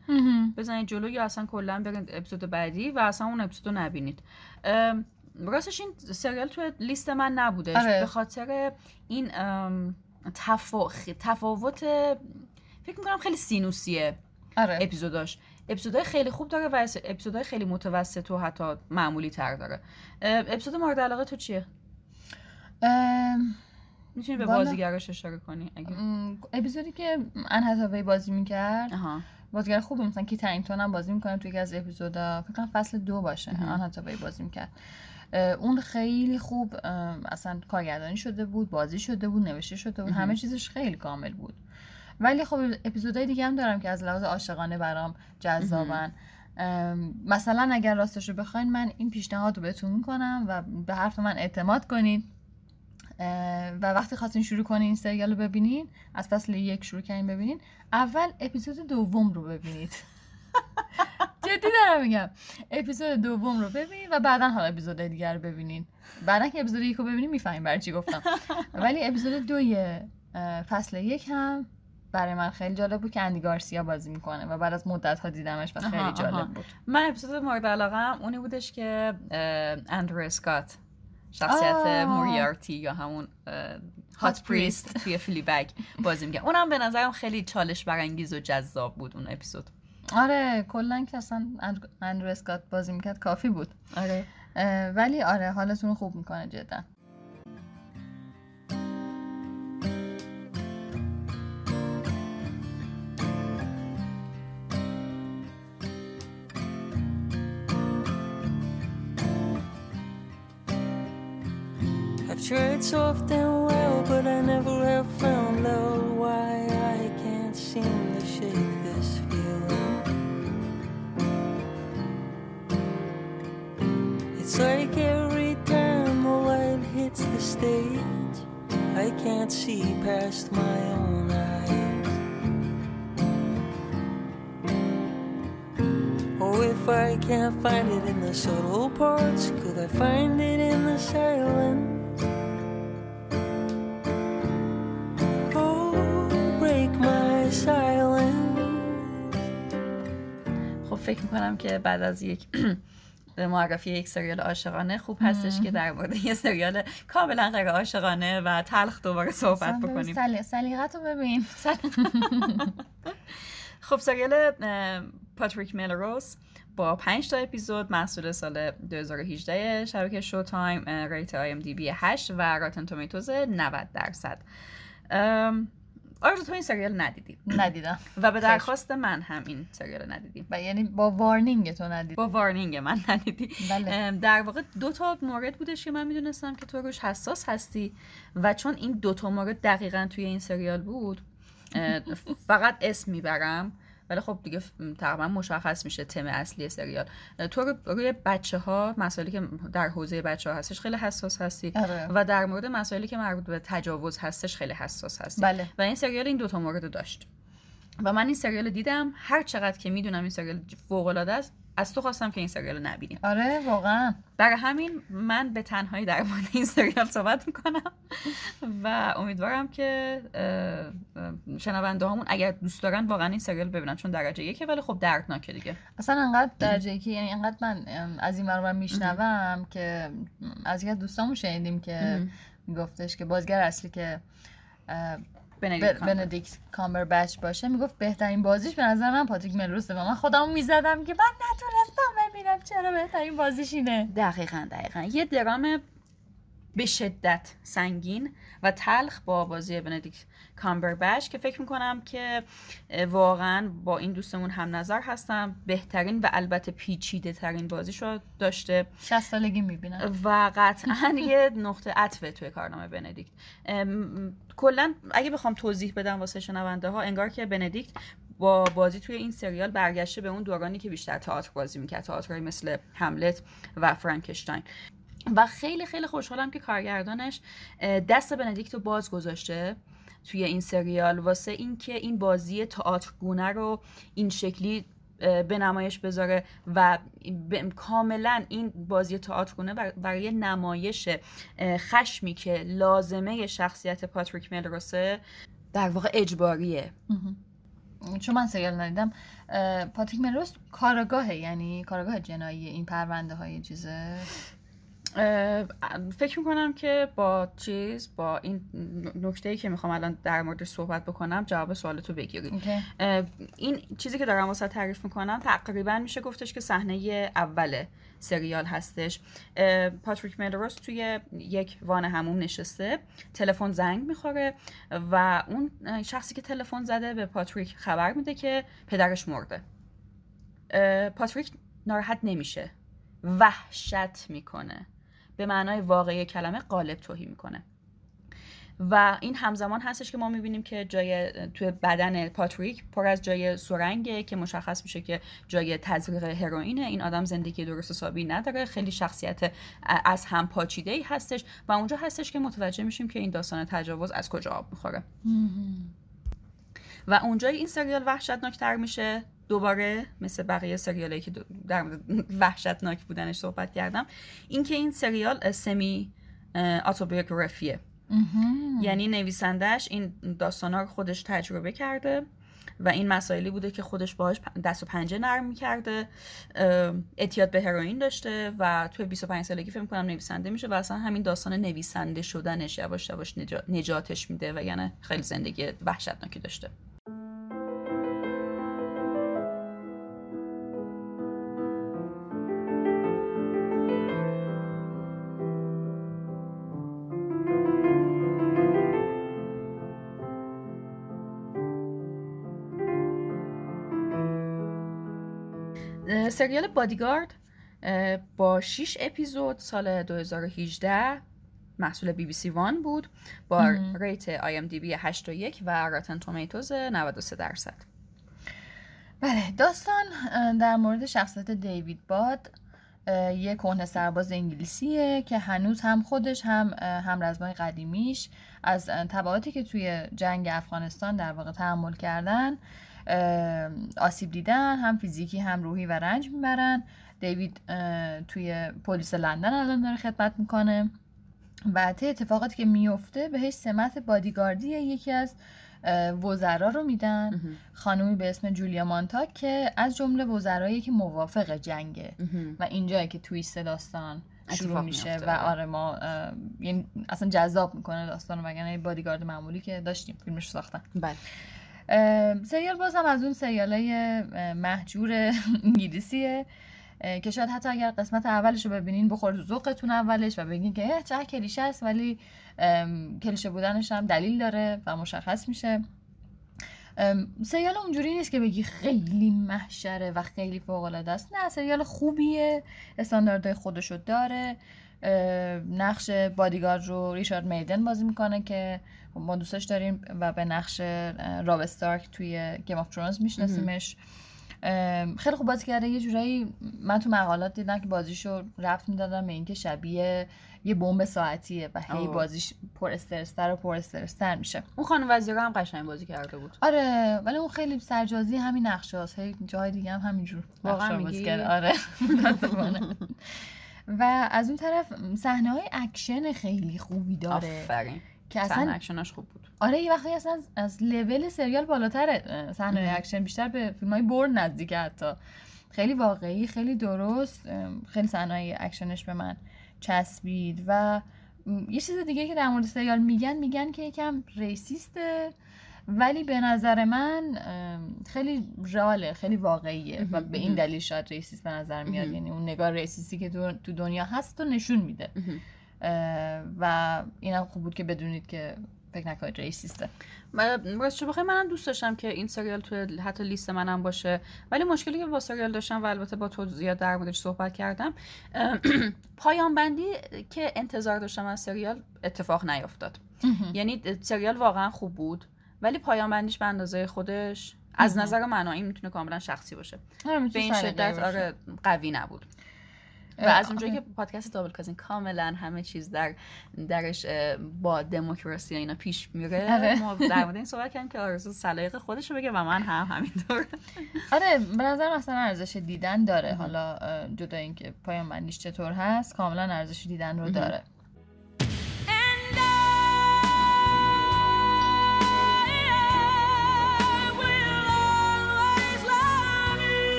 بزنید جلو یا اصلا کلا برید اپیزود بعدی و اصلا اون اپیزود رو نبینید راستش این سریال توی لیست من نبودش آره. به خاطر این تفا... تفاوت فکر می‌کنم خیلی سینوسیه آره. اپیزوداش. اپیزودهای خیلی خوب داره و اپیزودهای خیلی متوسط و حتی معمولی تر داره. اپیزود مورد علاقه تو چیه؟ ام، می‌تونی به. بازیگراش اشاره کنی اگه اپیزودی که ان هتاوی بازی می‌کرد آها. بازیگر خوبی مثلا کی ترینگتون هم بازی می‌کنه توی یکی از اپیزودا. فکر کنم فصل دو باشه. آن هتاوی بازی می‌کرد. اون خیلی خوب اصلا کارگردانی شده بود بازی شده بود نوشته شده بود. همه چیزش خیلی کامل بود. ولی خب اپیزودهای دیگه هم دارم که از لحاظ عاشقانه برام جذابن. مثلا اگر راستش رو بخواین من این پیشنهاد رو بهتون می‌کنم و به حرف من اعتماد کنید و وقتی خواستین شروع کنین این سریال رو ببینین از فصل یک شروع کردین ببینین. اول اپیزود دوم رو ببینید. <laughs> جدی دارم میگم. اپیزود دوم رو ببینید و بعدا حالا اپیزود دیگر رو ببینین. بعدا که اپیزود یک رو ببینین می‌فهمین برای چی گفتم. <laughs> ولی اپیزود دوی فصل یک هم برای من خیلی جالب بود که اندی گارسیا بازی می‌کنه و بعد از مدت ها دیدمش و خیلی جالب. بود. من اپیزود مورد علاقه هم اونی بودش که اندرو اسکات. شخصیت آه. موریارتی یا همون هات پریست. توی فلی بگ بازی میگه اونم به نظرم خیلی چالش برانگیز و جذاب بود اون اپیزود آره کلا که اصلا اندرو- اسکات بازی می‌کرد کافی بود آره ولی آره حالتون خوب می‌کنه جدا tried soft and well, but I never have found out why I can't seem to shake this feeling. It's like every time the light hits the stage, I can't see past my own eyes. Oh, if I can't find it in the subtle parts, could I find it in the silence? فکر می‌کنم که بعد از یک <clears throat> معرفی یک سریال عاشقانه خوب هستش که در مورد یه سریال کاملا غیر عاشقانه و تلخ دوباره صحبت بکنیم. سلی... سلیقت رو ببین. <laughs> خب سریال پاتریک ملروس با 5 تا اپیزود محصول سال 2018 شبکه شو تایم ریت آی ام دی بی 8 و Rotten Tomatoes 90 درصد. آرزو تو این سریال ندیدی ندیدم. و به درخواست من هم این سریال ندیدی و یعنی با وارنینگ تو ندیدم با وارنینگ من ندیدی. بله. در واقع دو تا مورد بودش که من می‌دونستم که تو روش حساس هستی و چون این دو تا مورد دقیقا توی این سریال بود فقط اسم می‌برم. ولی خب دیگه تقریبا مشخص میشه تم اصلی سریال. تو رو- روی بچه ها مسائلی که در حوزه بچه ها هستش خیلی حساس هستی آره. و در مورد مسائلی که مربوط به تجاوز هستش خیلی حساس هستی. بله. و این سریال این دوتا مورد داشت. و من این سریال رو دیدم. هر چقدر که می‌دونم این سریال فوق العاده است از تو خواستم که این سریال رو نبینیم. آره واقعا. برای همین من به تنهایی در مورد این سریال صحبت می‌کنم. و امیدوارم که شنونده هامون اگر دوست دارن واقعا این سریال ببینن چون درجه یکه ولی خب دردناکه دیگه. اصلا انقدر درجه که یعنی انقدر من از این ور میشنوم که از یکی از دوستامون شنیدیم که میگفتش که بازیگر اصلی که بندیکت ب- کامبر. بندیکت کامبر بچ باشه. می‌گفت بهترین بازیش به نظر من پاتریک ملروسه و من خودمو می‌زدم که من نتونستم ببینم چرا بهترین بازیش اینه. دقیقا دقیقا. یه درام به شدت سنگین و تلخ با بازی بندیکت کامبربچ که فکر می‌کنم که واقعا با این دوستمون هم نظر هستم بهترین و البته پیچیده ترین بازیش رو داشته. 60 سالگی می‌بینم. و قطعا یه نقطه عطفه توی کارنامه بندیکت کلا اگه بخوام توضیح بدم واسه شنونده ها انگار که بندیکت با بازی توی این سریال برگشته به اون دورانی که بیشتر تئاتر بازی می‌کرد. تئاترهای مثل هملت و فرانکشتاین. و خیلی خیلی خوشحالم که کارگردانش دست بندیکت رو باز گذاشته توی این سریال. واسه اینکه این بازی تئاترگونه رو این شکلی به نمایش بذاره و ب- کاملا این بازی تئاترگونه بر- برای نمایش خشمی که لازمه شخصیت پاتریک ملروسه در واقع اجباریه. چون من سریال ندیدم پاتریک ملروس کاراگاهه یعنی کاراگاه جنایی این پرونده های چیزه. فکر می‌کنم که با چیز با این نکته که می‌خوام الان در موردش صحبت بکنم جواب سوالتو بگیری. اه، این چیزی که دارم واسه تعریف می‌کنم تقریبا میشه گفتش که صحنه اول سریال هستش. پاتریک ملروس توی یک وان هموم نشسته تلفن زنگ می‌خوره و اون شخصی که تلفن زده به پاتریک خبر میده که پدرش مرده. پاتریک ناراحت نمیشه وحشت می‌کنه. به معنای واقعی کلمه قالب توهی می‌کنه. و این همزمان هستش که ما می‌بینیم که جای توی بدن پاتریک پر از جای سرنگه که مشخص میشه که جای تزریق هروئینه. این آدم زندگی درست حسابی نداره. خیلی شخصیت از هم پاچیده ای هستش و اونجا هستش که متوجه میشیم که این داستان تجاوز از کجا آب می‌خوره. و اونجا این سریال وحشتناکتر میشه. دوباره مثل بقیه سریالایی که در مورد <laughs> وحشتناک بودنش صحبت کردم اینکه این سریال سمی اتوبیوگرافیه. یعنی نویسندش این داستانا رو خودش تجربه کرده و این مسائلی بوده که خودش باهاش دست و پنجه نرم می‌کرده اعتیاد به هروئین داشته و توی 25 سالگی فکر کنم نویسنده میشه و اصلا همین داستان نویسنده شدنش یواش یواش نجا- نجاتش میده و یعنی خیلی زندگی وحشتناکی داشته سریال بادیگارد با 6 اپیزود سال 2018 محصول BBC One بود با. rate IMDb 8.1 و Rotten Tomatoes 93 درصد بله داستان در مورد شخصیت دیوید باد یه کهنه سرباز انگلیسیه که هنوز هم خودش هم اه، همرزمای قدیمیش از تبعاتی که توی جنگ افغانستان در واقع تحمل کردن آسیب دیدن هم فیزیکی هم روحی و رنج می‌برن دیوید توی پلیس لندن الان داره خدمت می‌کنه و طی اتفاقاتی که میفته بهش سمت بادیگاردی یکی از وزرا رو میدن. خانومی به اسم جولیا مانتاک که از جمله وزرایی که موافق جنگه. و اینجایی که تویست داستان شروع میشه و آره. آره ما یعنی اصلا جذاب می‌کنه داستان وگرنه بادیگارد معمولی که داشتیم فیلمش ساختن بله سریال باز هم از اون سریال های محجور انگلیسیه. که شاید حتی اگر قسمت اولش رو ببینین بخور تو اولش و بگین که اه، چقدر کلیشه است ولی کلیشه بودنش هم دلیل داره و مشخص میشه. سریال اونجوری نیست که بگی خیلی محشره و خیلی فوق العاده است. نه سریال خوبیه. استانداردهای خودشو داره. نقش بادیگارد رو ریچارد میدن بازی می‌کنه که ما دوستش داریم و به نقش راب استارک توی Game of Thrones میشناسیمش خیلی خوب بازی کرده یه جورایی من تو مقالات دیدم که بازیشو ربط می‌دادن به اینکه شبیه یه بمب ساعتیه و هی. بازیش پر استرستر و پر استرستر میشه اون خانم وزیره هم قشنگ بازی کرده بود آره ولی اون خیلی سرجازی همین نقشاست هی جای دیگه هم همینجور واقعا بازی میگی؟ کرده. آره. <laughs> و از اون طرف صحنه های اکشن خیلی خوبی داره. آفرین. که اصلا اکشناش خوب بود. آره یه وقتی اصلا از- از لول سریال بالاتره صحنه. اکشن بیشتر به فیلم های بورن نزدیکه حتی. خیلی واقعی خیلی درست. خیلی صحنه اکشنش به من چسبید و یه چیز دیگه که در مورد سریال میگن میگن که یکم racist ه. ولی به نظر من خیلی رئاله خیلی واقعیه و به این. دلیل شاید racist به نظر میاد. یعنی اون نگاه racist ی که تو تو دنیا هست و نشون میده. و اینم خوب بود که بدونید که فکر نکنید ریسیسته. راستش بخوای؟ منم دوست داشتم که این سریال تو حتی لیست منم باشه. ولی مشکلی که با سریال داشتم و البته با تو زیاد در موردش صحبت کردم <clears throat> پایان بندی که انتظار داشتم از سریال اتفاق نیفتاد. یعنی سریال واقعا خوب بود. ولی پایان بندیش به اندازه خودش از مهم. نظر من این می‌تونه کاملا شخصی باشه به این شدت. آره قوی نبود و از اونجایی که آره. پادکست دابل کازین کاملا همه چیز در درش با دموکراسی اینا پیش میره آره. ما در مورد این صحبت کردیم که آرزو سلایق خودشو بگه و من هم همینطور آره به نظر اصلا ارزش دیدن داره حالا جدا اینکه پایان بندیش چطور هست کاملا ارزش دیدن رو داره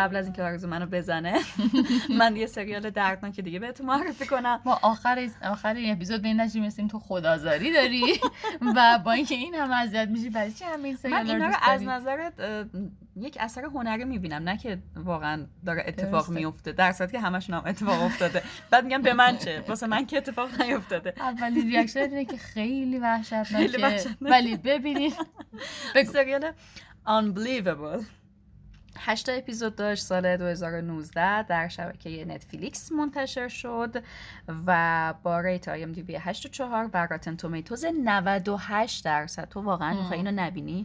قبل از اینکه آرزو منو بزنه. <laughs> من یه سریال دردناک دیگه بهتون معرفی کنم. ما آخر آخر این اپیزود به این نتیجه می‌رسیم تو خدازاری داری؟ <laughs> و با اینکه این هم اذیت میشی برای چی همه این من سریال اینا رو از اه، یک اثر هنری می‌بینم نه که واقعا داره اتفاق. میفته در صورتی که همشون هم اتفاق افتاده. بعد میگم به من چه؟ واسه من که اتفاق نیفتاده. اولی ریاکشن اینه که خیلی وحشتناکه. ولی ببینید. <laughs> سریال Unbelievable. هشت اپیزود داشت سال 2019 در شبکه نتفلیکس منتشر شد و با rate IMDb 8 و 4 و Rotten Tomatoes 98 درصد. تو واقعا می‌خوای اینو نبینی؟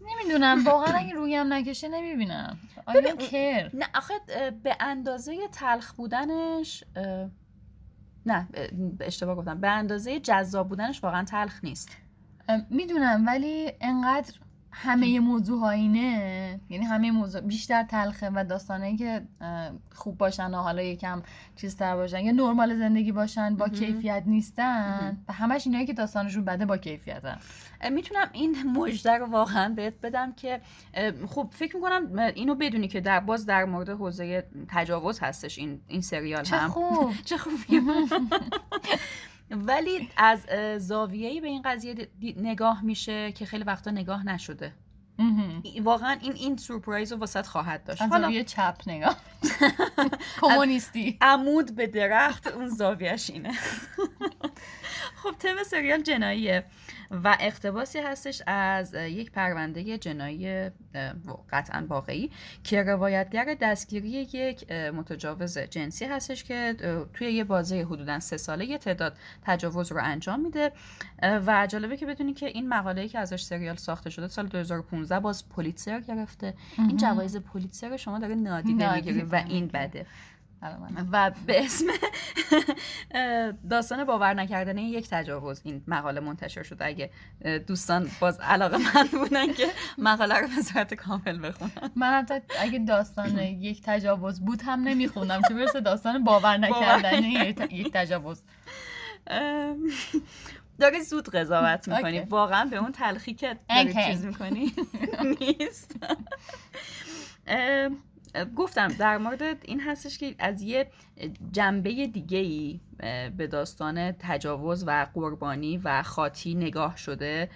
نمی‌دونم واقعا اگه روحیه‌م نکشه نمی‌بینم. آیا کر نه آخه به اندازه تلخ بودنش نه اه، اشتباه گفتم. به اندازه جذاب بودنش واقعا تلخ نیست. می‌دونم ولی انقدر همه موضوع ها اینه. یعنی همه موضوع بیشتر تلخه و داستانایی که خوب باشن و حالا یکم چیزتر باشن. یا نرمال زندگی باشن با. کیفیت نیستن. و همش اینایی که داستانشون بده با کیفیتن. می‌تونم این مژده رو واقعا بهت بدم که خب فکر می‌کنم اینو بدونی که در باز در مورد حوزه تجاوز هستش این این سریال چه هم. خوب. <laughs> چه خوبی. <laughs> ولی از زاویه‌ای به این قضیه نگاه میشه که خیلی وقتا نگاه نشده. واقعا این این سورپرایز رو واسط خواهد داشت. از حالا زاویه چپ نگاه. <laughs> کمونیستی. عمود به درخت اون زاویهش اینه. <laughs> خب تم سریال جناییه و اقتباسی هستش از یک پرونده جنایی قطعا واقعی که روایتگر دستگیری یک متجاوز جنسی هستش که توی یه بازه حدودا سه ساله یه تعداد تجاوز رو انجام میده و جالبه که بدونی که این مقاله‌ای که ازش سریال ساخته شده سال 2015 باز پولیتسر گرفته این جوایز پولیتسر شما داره نادیده نادیده می‌گیری و این. بده. و به اسم داستان باور نکردن یک تجاوز. این مقاله منتشر شده. اگه دوستان باز علاقه من بودن که مقاله رو به صورت کامل بخونن. من حتی اگه داستان یک تجاوز بود هم نمیخوندم چه برسه داستان باور نکردن یک تجاوز. داری زود قضاوت می‌کنی. واقعا به اون تلخی که داری. چیز می‌کنی <laughs> نیست. گفتم در مورد این هستش که از یه جنبه دیگه ای به داستان تجاوز و قربانی و خاطی نگاه شده.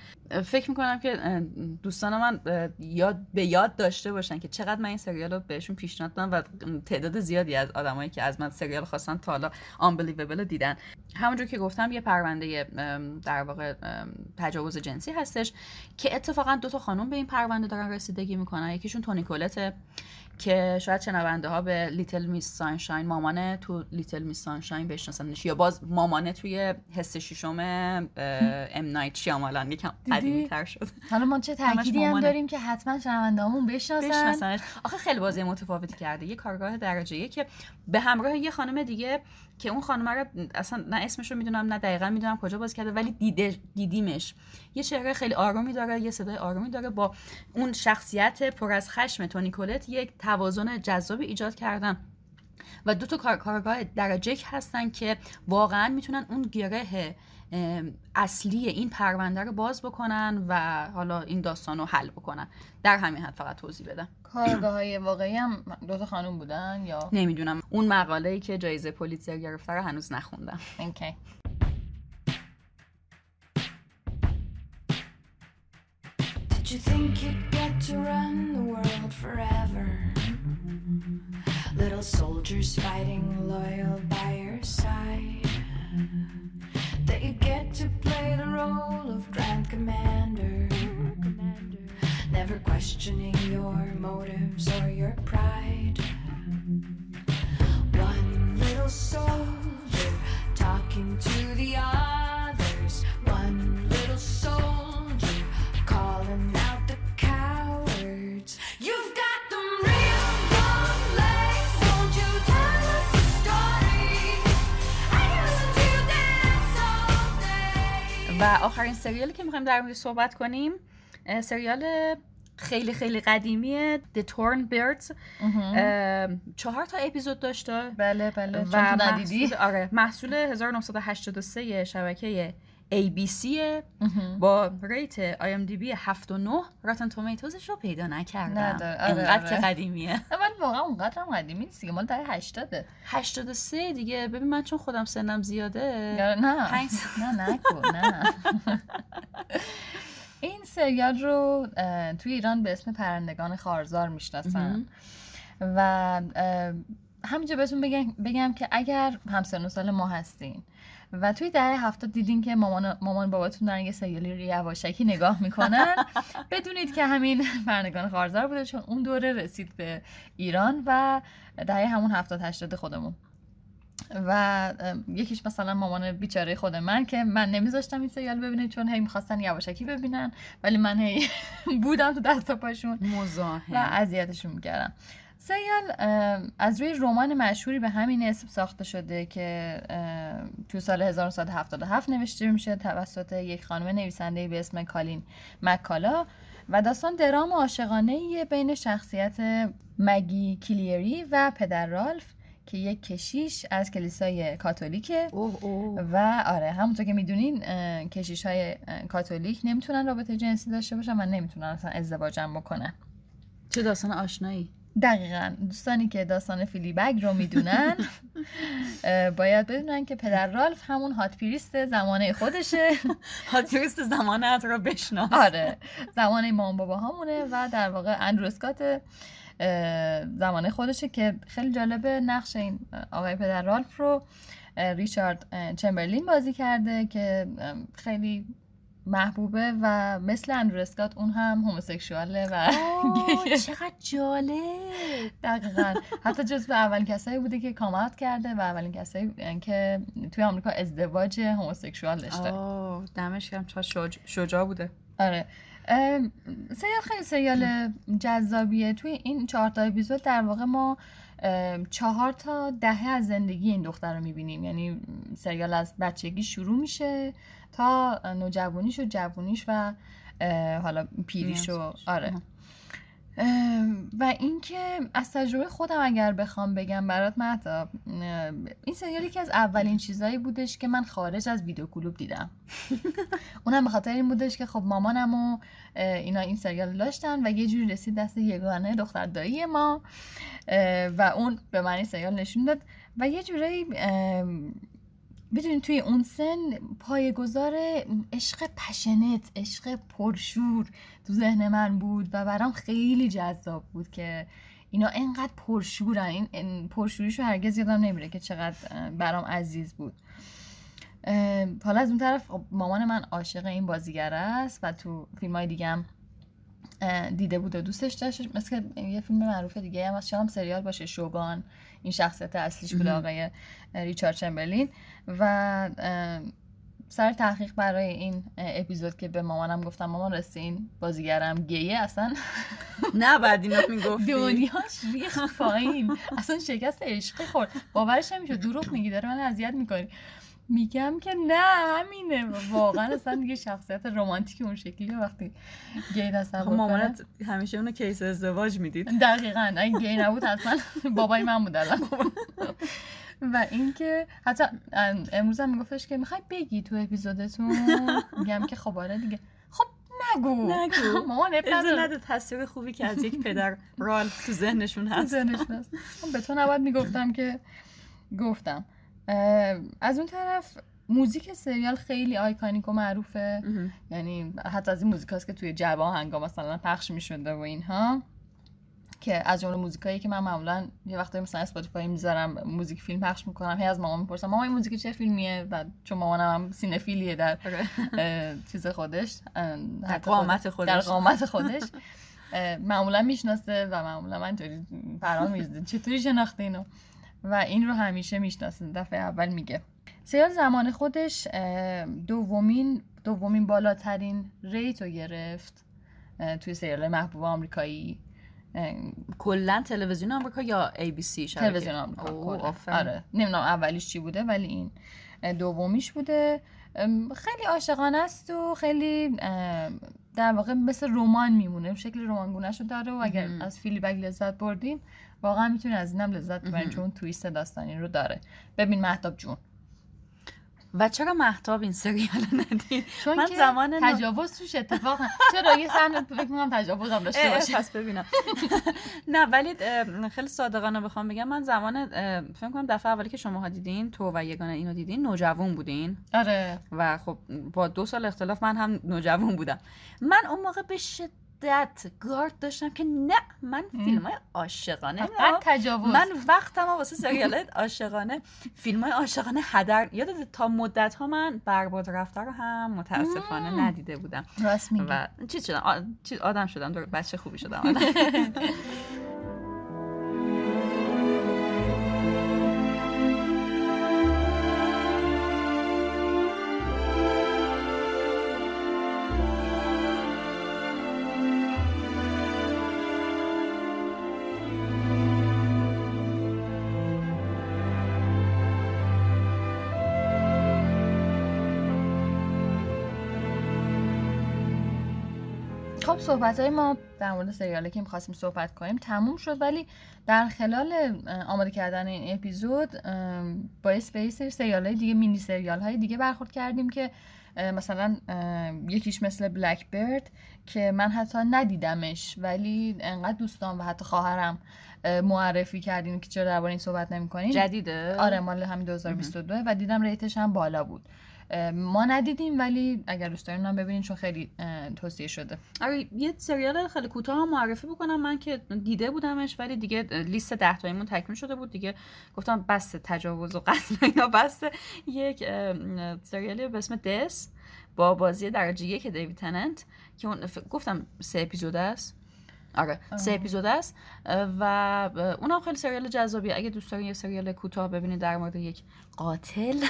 فکر می‌کنم که دوستان من یاد به یاد داشته باشن که چقدر من این سریال رو بهشون پیشنهاد دادم و تعداد زیادی از آدمایی که از من سریال خواستن تا حالا رو دیدن. همونجور که گفتم یه پرونده در واقع تجاوز جنسی هستش که اتفاقا دو تا خانم به این پرونده دارن رسیدگی می‌کنن. یکیشون تونی کولته. که شاید شنونده ها به Little Miss Sunshine مامانه تو Little Miss Sunshine بشناسنش یا باز مامانه توی حس ششم ام نایت شیامالان یکم؟ قدیمی تر شد حالا ما چه تأکیدی هم. داریم که حتما شنوندهامون بشناسن بشناسنش آخه خیلی بازی متفاوتی کرده یه کارگاه درجه که به همراه یه خانم دیگه که اون خانم رو اصلا نه اسمش رو می‌دونم نه دقیقا می‌دونم کجا بازی کرده ولی دیده دیدیمش. یه چهره خیلی آرومی داره یه صدای آرومی داره با اون شخصیت پر از خشم تونی کولت یک توازن جذابی ایجاد کردن. و دو تا کار کارگاه یک هستن که واقعا می‌تونن اون گره اصلی این پرونده رو باز بکنن و حالا این داستان رو حل بکنن. در همین حد فقط توضیح بدم. کارگاه های واقعی هم دوتا خانم بودن یا نمی‌دونم اون مقاله ای که جایزه پولیتزر گرفته رو هنوز نخوندم اوکی Did you think you'd get to run the world forever? Little soldiers fighting loyal by your side. That you'd get to play the role of Grand Commander. Never questioning your motives or your pride. One little soldier talking to the others. One little soldier calling out the cowards. You've got them real long legs. Won't you tell us a story? I can listen to you dance all day. و آخرین سریالی که میخوایم در موردش صحبت کنیم اه، سریال خیلی خیلی قدیمی The Torn Birds. چهار تا اپیزود داشته بله بله و چون ندیدی. محصول, آره محصول 1983 شبکه ABC. با ریت IMDb 7 و 9 راتن تومیتوزش رو پیدا نکردم. نداره، آره، اینقدر آره. که قدیمیه. نه، ولی واقعا اونقدر هم قدیمی نیست دیگه مال دهه 80 83 دیگه. ببین من چون خودم سنم زیاده. نه نه. نکن نه این <laughs> سریال رو توی ایران به اسم پرندگان خارزار می‌شناسن. و همینجا بهتون بگم, بگم که اگر همسن سال ما هستین و توی دهه هفتاد دیدین که مامان مامان باباتون دارن یه سریالی رو یواشکی نگاه می‌کنن <laughs> بدونید که همین پرندگان خارزار بوده چون اون دوره رسید به ایران و دهه همون هفتاد هشتاد خودمون. و یکیش مثلا مامان بیچاره خود من که من نمیذاشتم این سریال ببینه چون هی می‌خواستن یواشکی ببینن ولی من هی <laughs> بودم تو دست و پاشون و مزاحم اذیتشون می‌کردم. سریال از روی رمان مشهوری به همین اسم ساخته شده که تو سال 1977 نوشته میشه توسط یک خانم نویسنده به اسم کالین مکالا و داستان درام عاشقانه بین شخصیت مگی کلیری و پدر رالف که یک کشیش از کلیسای کاتولیکه. اوه اوه. و آره همونطور که می‌دونین کشیش های کاتولیک نمی‌تونن رابطه جنسی داشته باشن و نمی‌تونن اصلا ازدواجم بکنن. چه داستان آشنایی؟ دقیقا. دوستانی که داستان فیلیبگ رو می‌دونن <laughs> باید بدونن که پدر رالف همون هات پیریست زمانه خودشه. <laughs> هاتیویست زمانت رو بشناس. آره. زمانه مام بابا همونه و در واقع اندروسکات زمانه خودشه که خیلی جالبه نقش این آقای پدر رالف رو ریچارد چمبرلین بازی کرده که خیلی محبوبه و مثل اندرو اسکات اون هم هموسکشواله و. چقدر جالب. دقیقا. حتی جزو اولین کسایی بوده که کامات کرده و اولین کسایی که توی آمریکا ازدواج هموسکشوال داشته دمش گرم. چقدر شج... شجاع بوده. آره. سریال خیلی سریال جذابیه. توی این چهار تا اپیزود در واقع ما چهار تا دهه از زندگی این دختر رو می‌بینیم. یعنی سریال از بچگی شروع میشه تا نوجوانیش و جوانیش و حالا پیریش و. آره. و اینکه از تجربه خودم اگر بخوام بگم برات مهتاب این سریال یکی از اولین چیزایی بودش که من خارج از ویدیو کلوب دیدم. <laughs> اونم به خاطر این بودش که خب مامانم و اینا این سریال داشتن و یه جوری رسید دست یگانه دختر دایی ما و اون به من این سریال نشون داد. و یه جورایی می‌دونی توی اون سن پایه‌گذار عشق پشنت عشق پرشور تو ذهن من بود و برام خیلی جذاب بود که اینا انقدر پرشورن. این- پرشوریشو هرگز یادم نمیره که چقدر برام عزیز بود. حالا از اون طرف خب مامان من عاشق این بازیگر است و تو فیلم های دیگه هم دیده بود و دوستش داشت. مثل یه فیلم معروف دیگه هم از سریال باشه شوگان. این شخصیت اصلیش بوده آقای ریچارد چمبرلین. و سر تحقیق برای این اپیزود که به مامانم گفتم مامان راستی این بازیگرم گیه اصلا. نه بعد اینو می‌گفتی. دنیاش ریخت پایین. اصلا شکست عشقی خورد. باورش نمی‌شد دروغ میگی داره من اذیت می‌کنی میگم که نه همینه. واقعا اصلا دیگه شخصیت رمانتیک اون شکلی وقتی گی تصور خب. مامانت همیشه اونو کیس ازدواج می‌دید. دقیقا. اگه گی نبود حتما بابای من بود الان. و اینکه حتی امروز هم میگفتش که می‌خوای بگی تو اپیزودتون؟ میگم که خب آره دیگه. خب نگو. نگو. <laughs> مامان. نده تصویر خوبی که از یک پدر رالف تو ذهنشون تو هست. ذهنشون هست. خب به تو نباید می‌گفتم که گفتم. از اون طرف موزیک سریال خیلی iconic و معروفه. یعنی حتی از این موزیک که توی جبا هنگا مثلا پخش می‌شده و اینها که از جمله موزیکایی که من معمولا یه وقتایی مثلا Spotify می‌ذارم موزیک فیلم پخش می‌کنم هی از مامان می‌پرسم مامان این موزیک چه فیلمیه و چون مامانم هم cinephile یه در آره. چیز خودش حتی قامت خودش. در قامت خودش معمولا می‌شناسه و معمولا من اینطوری پرام می‌زده چطوری شناخته اینو و این رو همیشه می‌شناسه دفعه اول میگه. سریال زمان خودش دومین دومین بالاترین ریت رو گرفت توی سریال محبوب آمریکایی. کلا تلویزیون آمریکا یا ای بی سی تلویزیون آمریکا. آره. نمی‌دونم اولیش چی بوده ولی این. دومیش بوده. خیلی عاشقانه است و خیلی در واقع مثل رمان میمونه. شکل رمانگونه‌شو داره و اگر. از فیلیبگ لذت بردین واقعا می‌تونی از اینم لذت ببرین. چون تویست داستانی رو داره. ببین مهتاب جون. و چرا محتاب این سریال ندید؟ چون من که زمان تجاوز توش اتفاق. چرا یه صحنه فکر می‌کنم تجاوز هم داشته باشه پس ببینم. <laughs> نه ولی خیلی صادقانه بخوام بگم من زمان فکر کنم دفعه اولی که شماها دیدین تو و یگانه اینو دیدین نوجوان بودین. آره. و خب با دو سال اختلاف من هم نوجوان بودم. من اون موقع به شدت گارد داشتم که نه من فیلم های عاشقانه تجاوز. من وقتم واسه سریال عاشقانه فیلم های عاشقانه هدر یادت تا مدت ها من برباد رفته رو هم متاسفانه مم. ندیده بودم. راست میگی. و چیز شدم آ... چیز آدم شدم بچه خوبی شدم. <laughs> صحبت های ما در مورد سریالی که می‌خواستیم صحبت کنیم تموم شد ولی در خلال آماده کردن این اپیزود یه سری سریال های دیگه مینی سریال های دیگه برخورد کردیم که مثلا یکیش مثل بلک برد که من حتی ندیدمش ولی انقدر دوستان و حتی خواهرم اه، معرفی کردیم که چرا درباره این صحبت نمی‌کنیم. جدیده؟ آره مال همین 2022 و دیدم ریتش هم بالا بود. ما ندیدیم ولی اگر دوست دارین ببینین چون خیلی توصیه شده. آره یه سریال خیلی کوتاه معرفی بکنم. من که دیده بودمش ولی دیگه لیست ده تایمون تکمیل شده بود. دیگه گفتم بس تجاوز و قتل اینا بس یک سریالی به اسم دس با بازی درجه یک دیوید تننت که اون گفتم سه اپیزود است. آره سه. اپیزود است و اونم خیلی سریال جذابیه. اگه دوست دارین یه سریال کوتاه ببینید در مورد یک قاتل <laughs>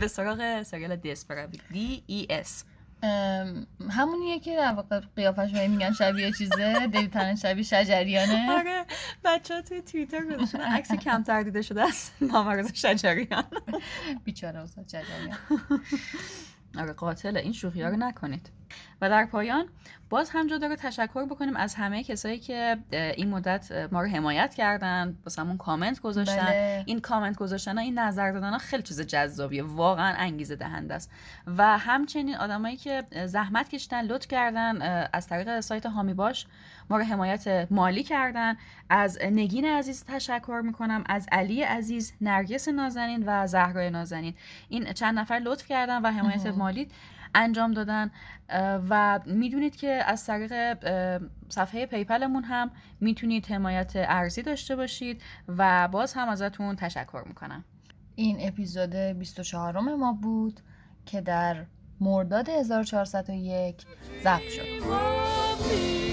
به- سراغ سریال بروید دی ای اس همونیه که در واقع قیافش میگن شبیه چیزه دیوید تنن شبیه شجریانه. آره بچه ها توی توییتر گذاشتن عکس کمتر دیده شده است نامرز شجریان. بیچاره استاد شجریان. <laughs> آره قاتل این شوخی ها رو نکنید. و در پایان باز هم جا داره تشکر بکنیم از همه کسایی که این مدت ما رو حمایت کردن واسمون کامنت گذاشتن. بله. این کامنت گذاشتن ها، این نظر دادن ها خیلی چیز جذابیه. واقعا انگیزه دهنده است. و همچنین آدمایی که زحمت کشیدن لطف کردن از طریق سایت هامی باش ما رو حمایت مالی کردن. از نگین عزیز تشکر می‌کنم از علی عزیز نرگس نازنین و زهرای نازنین. این چند نفر لطف کردن و حمایت. مالی انجام دادن. و می‌دونید که از طریق صفحه پیپلمون هم می‌تونید حمایت ارزی داشته باشید و باز هم ازتون تشکر می‌کنم. این اپیزود 24 ما بود که در مرداد 1401 ضبط شد.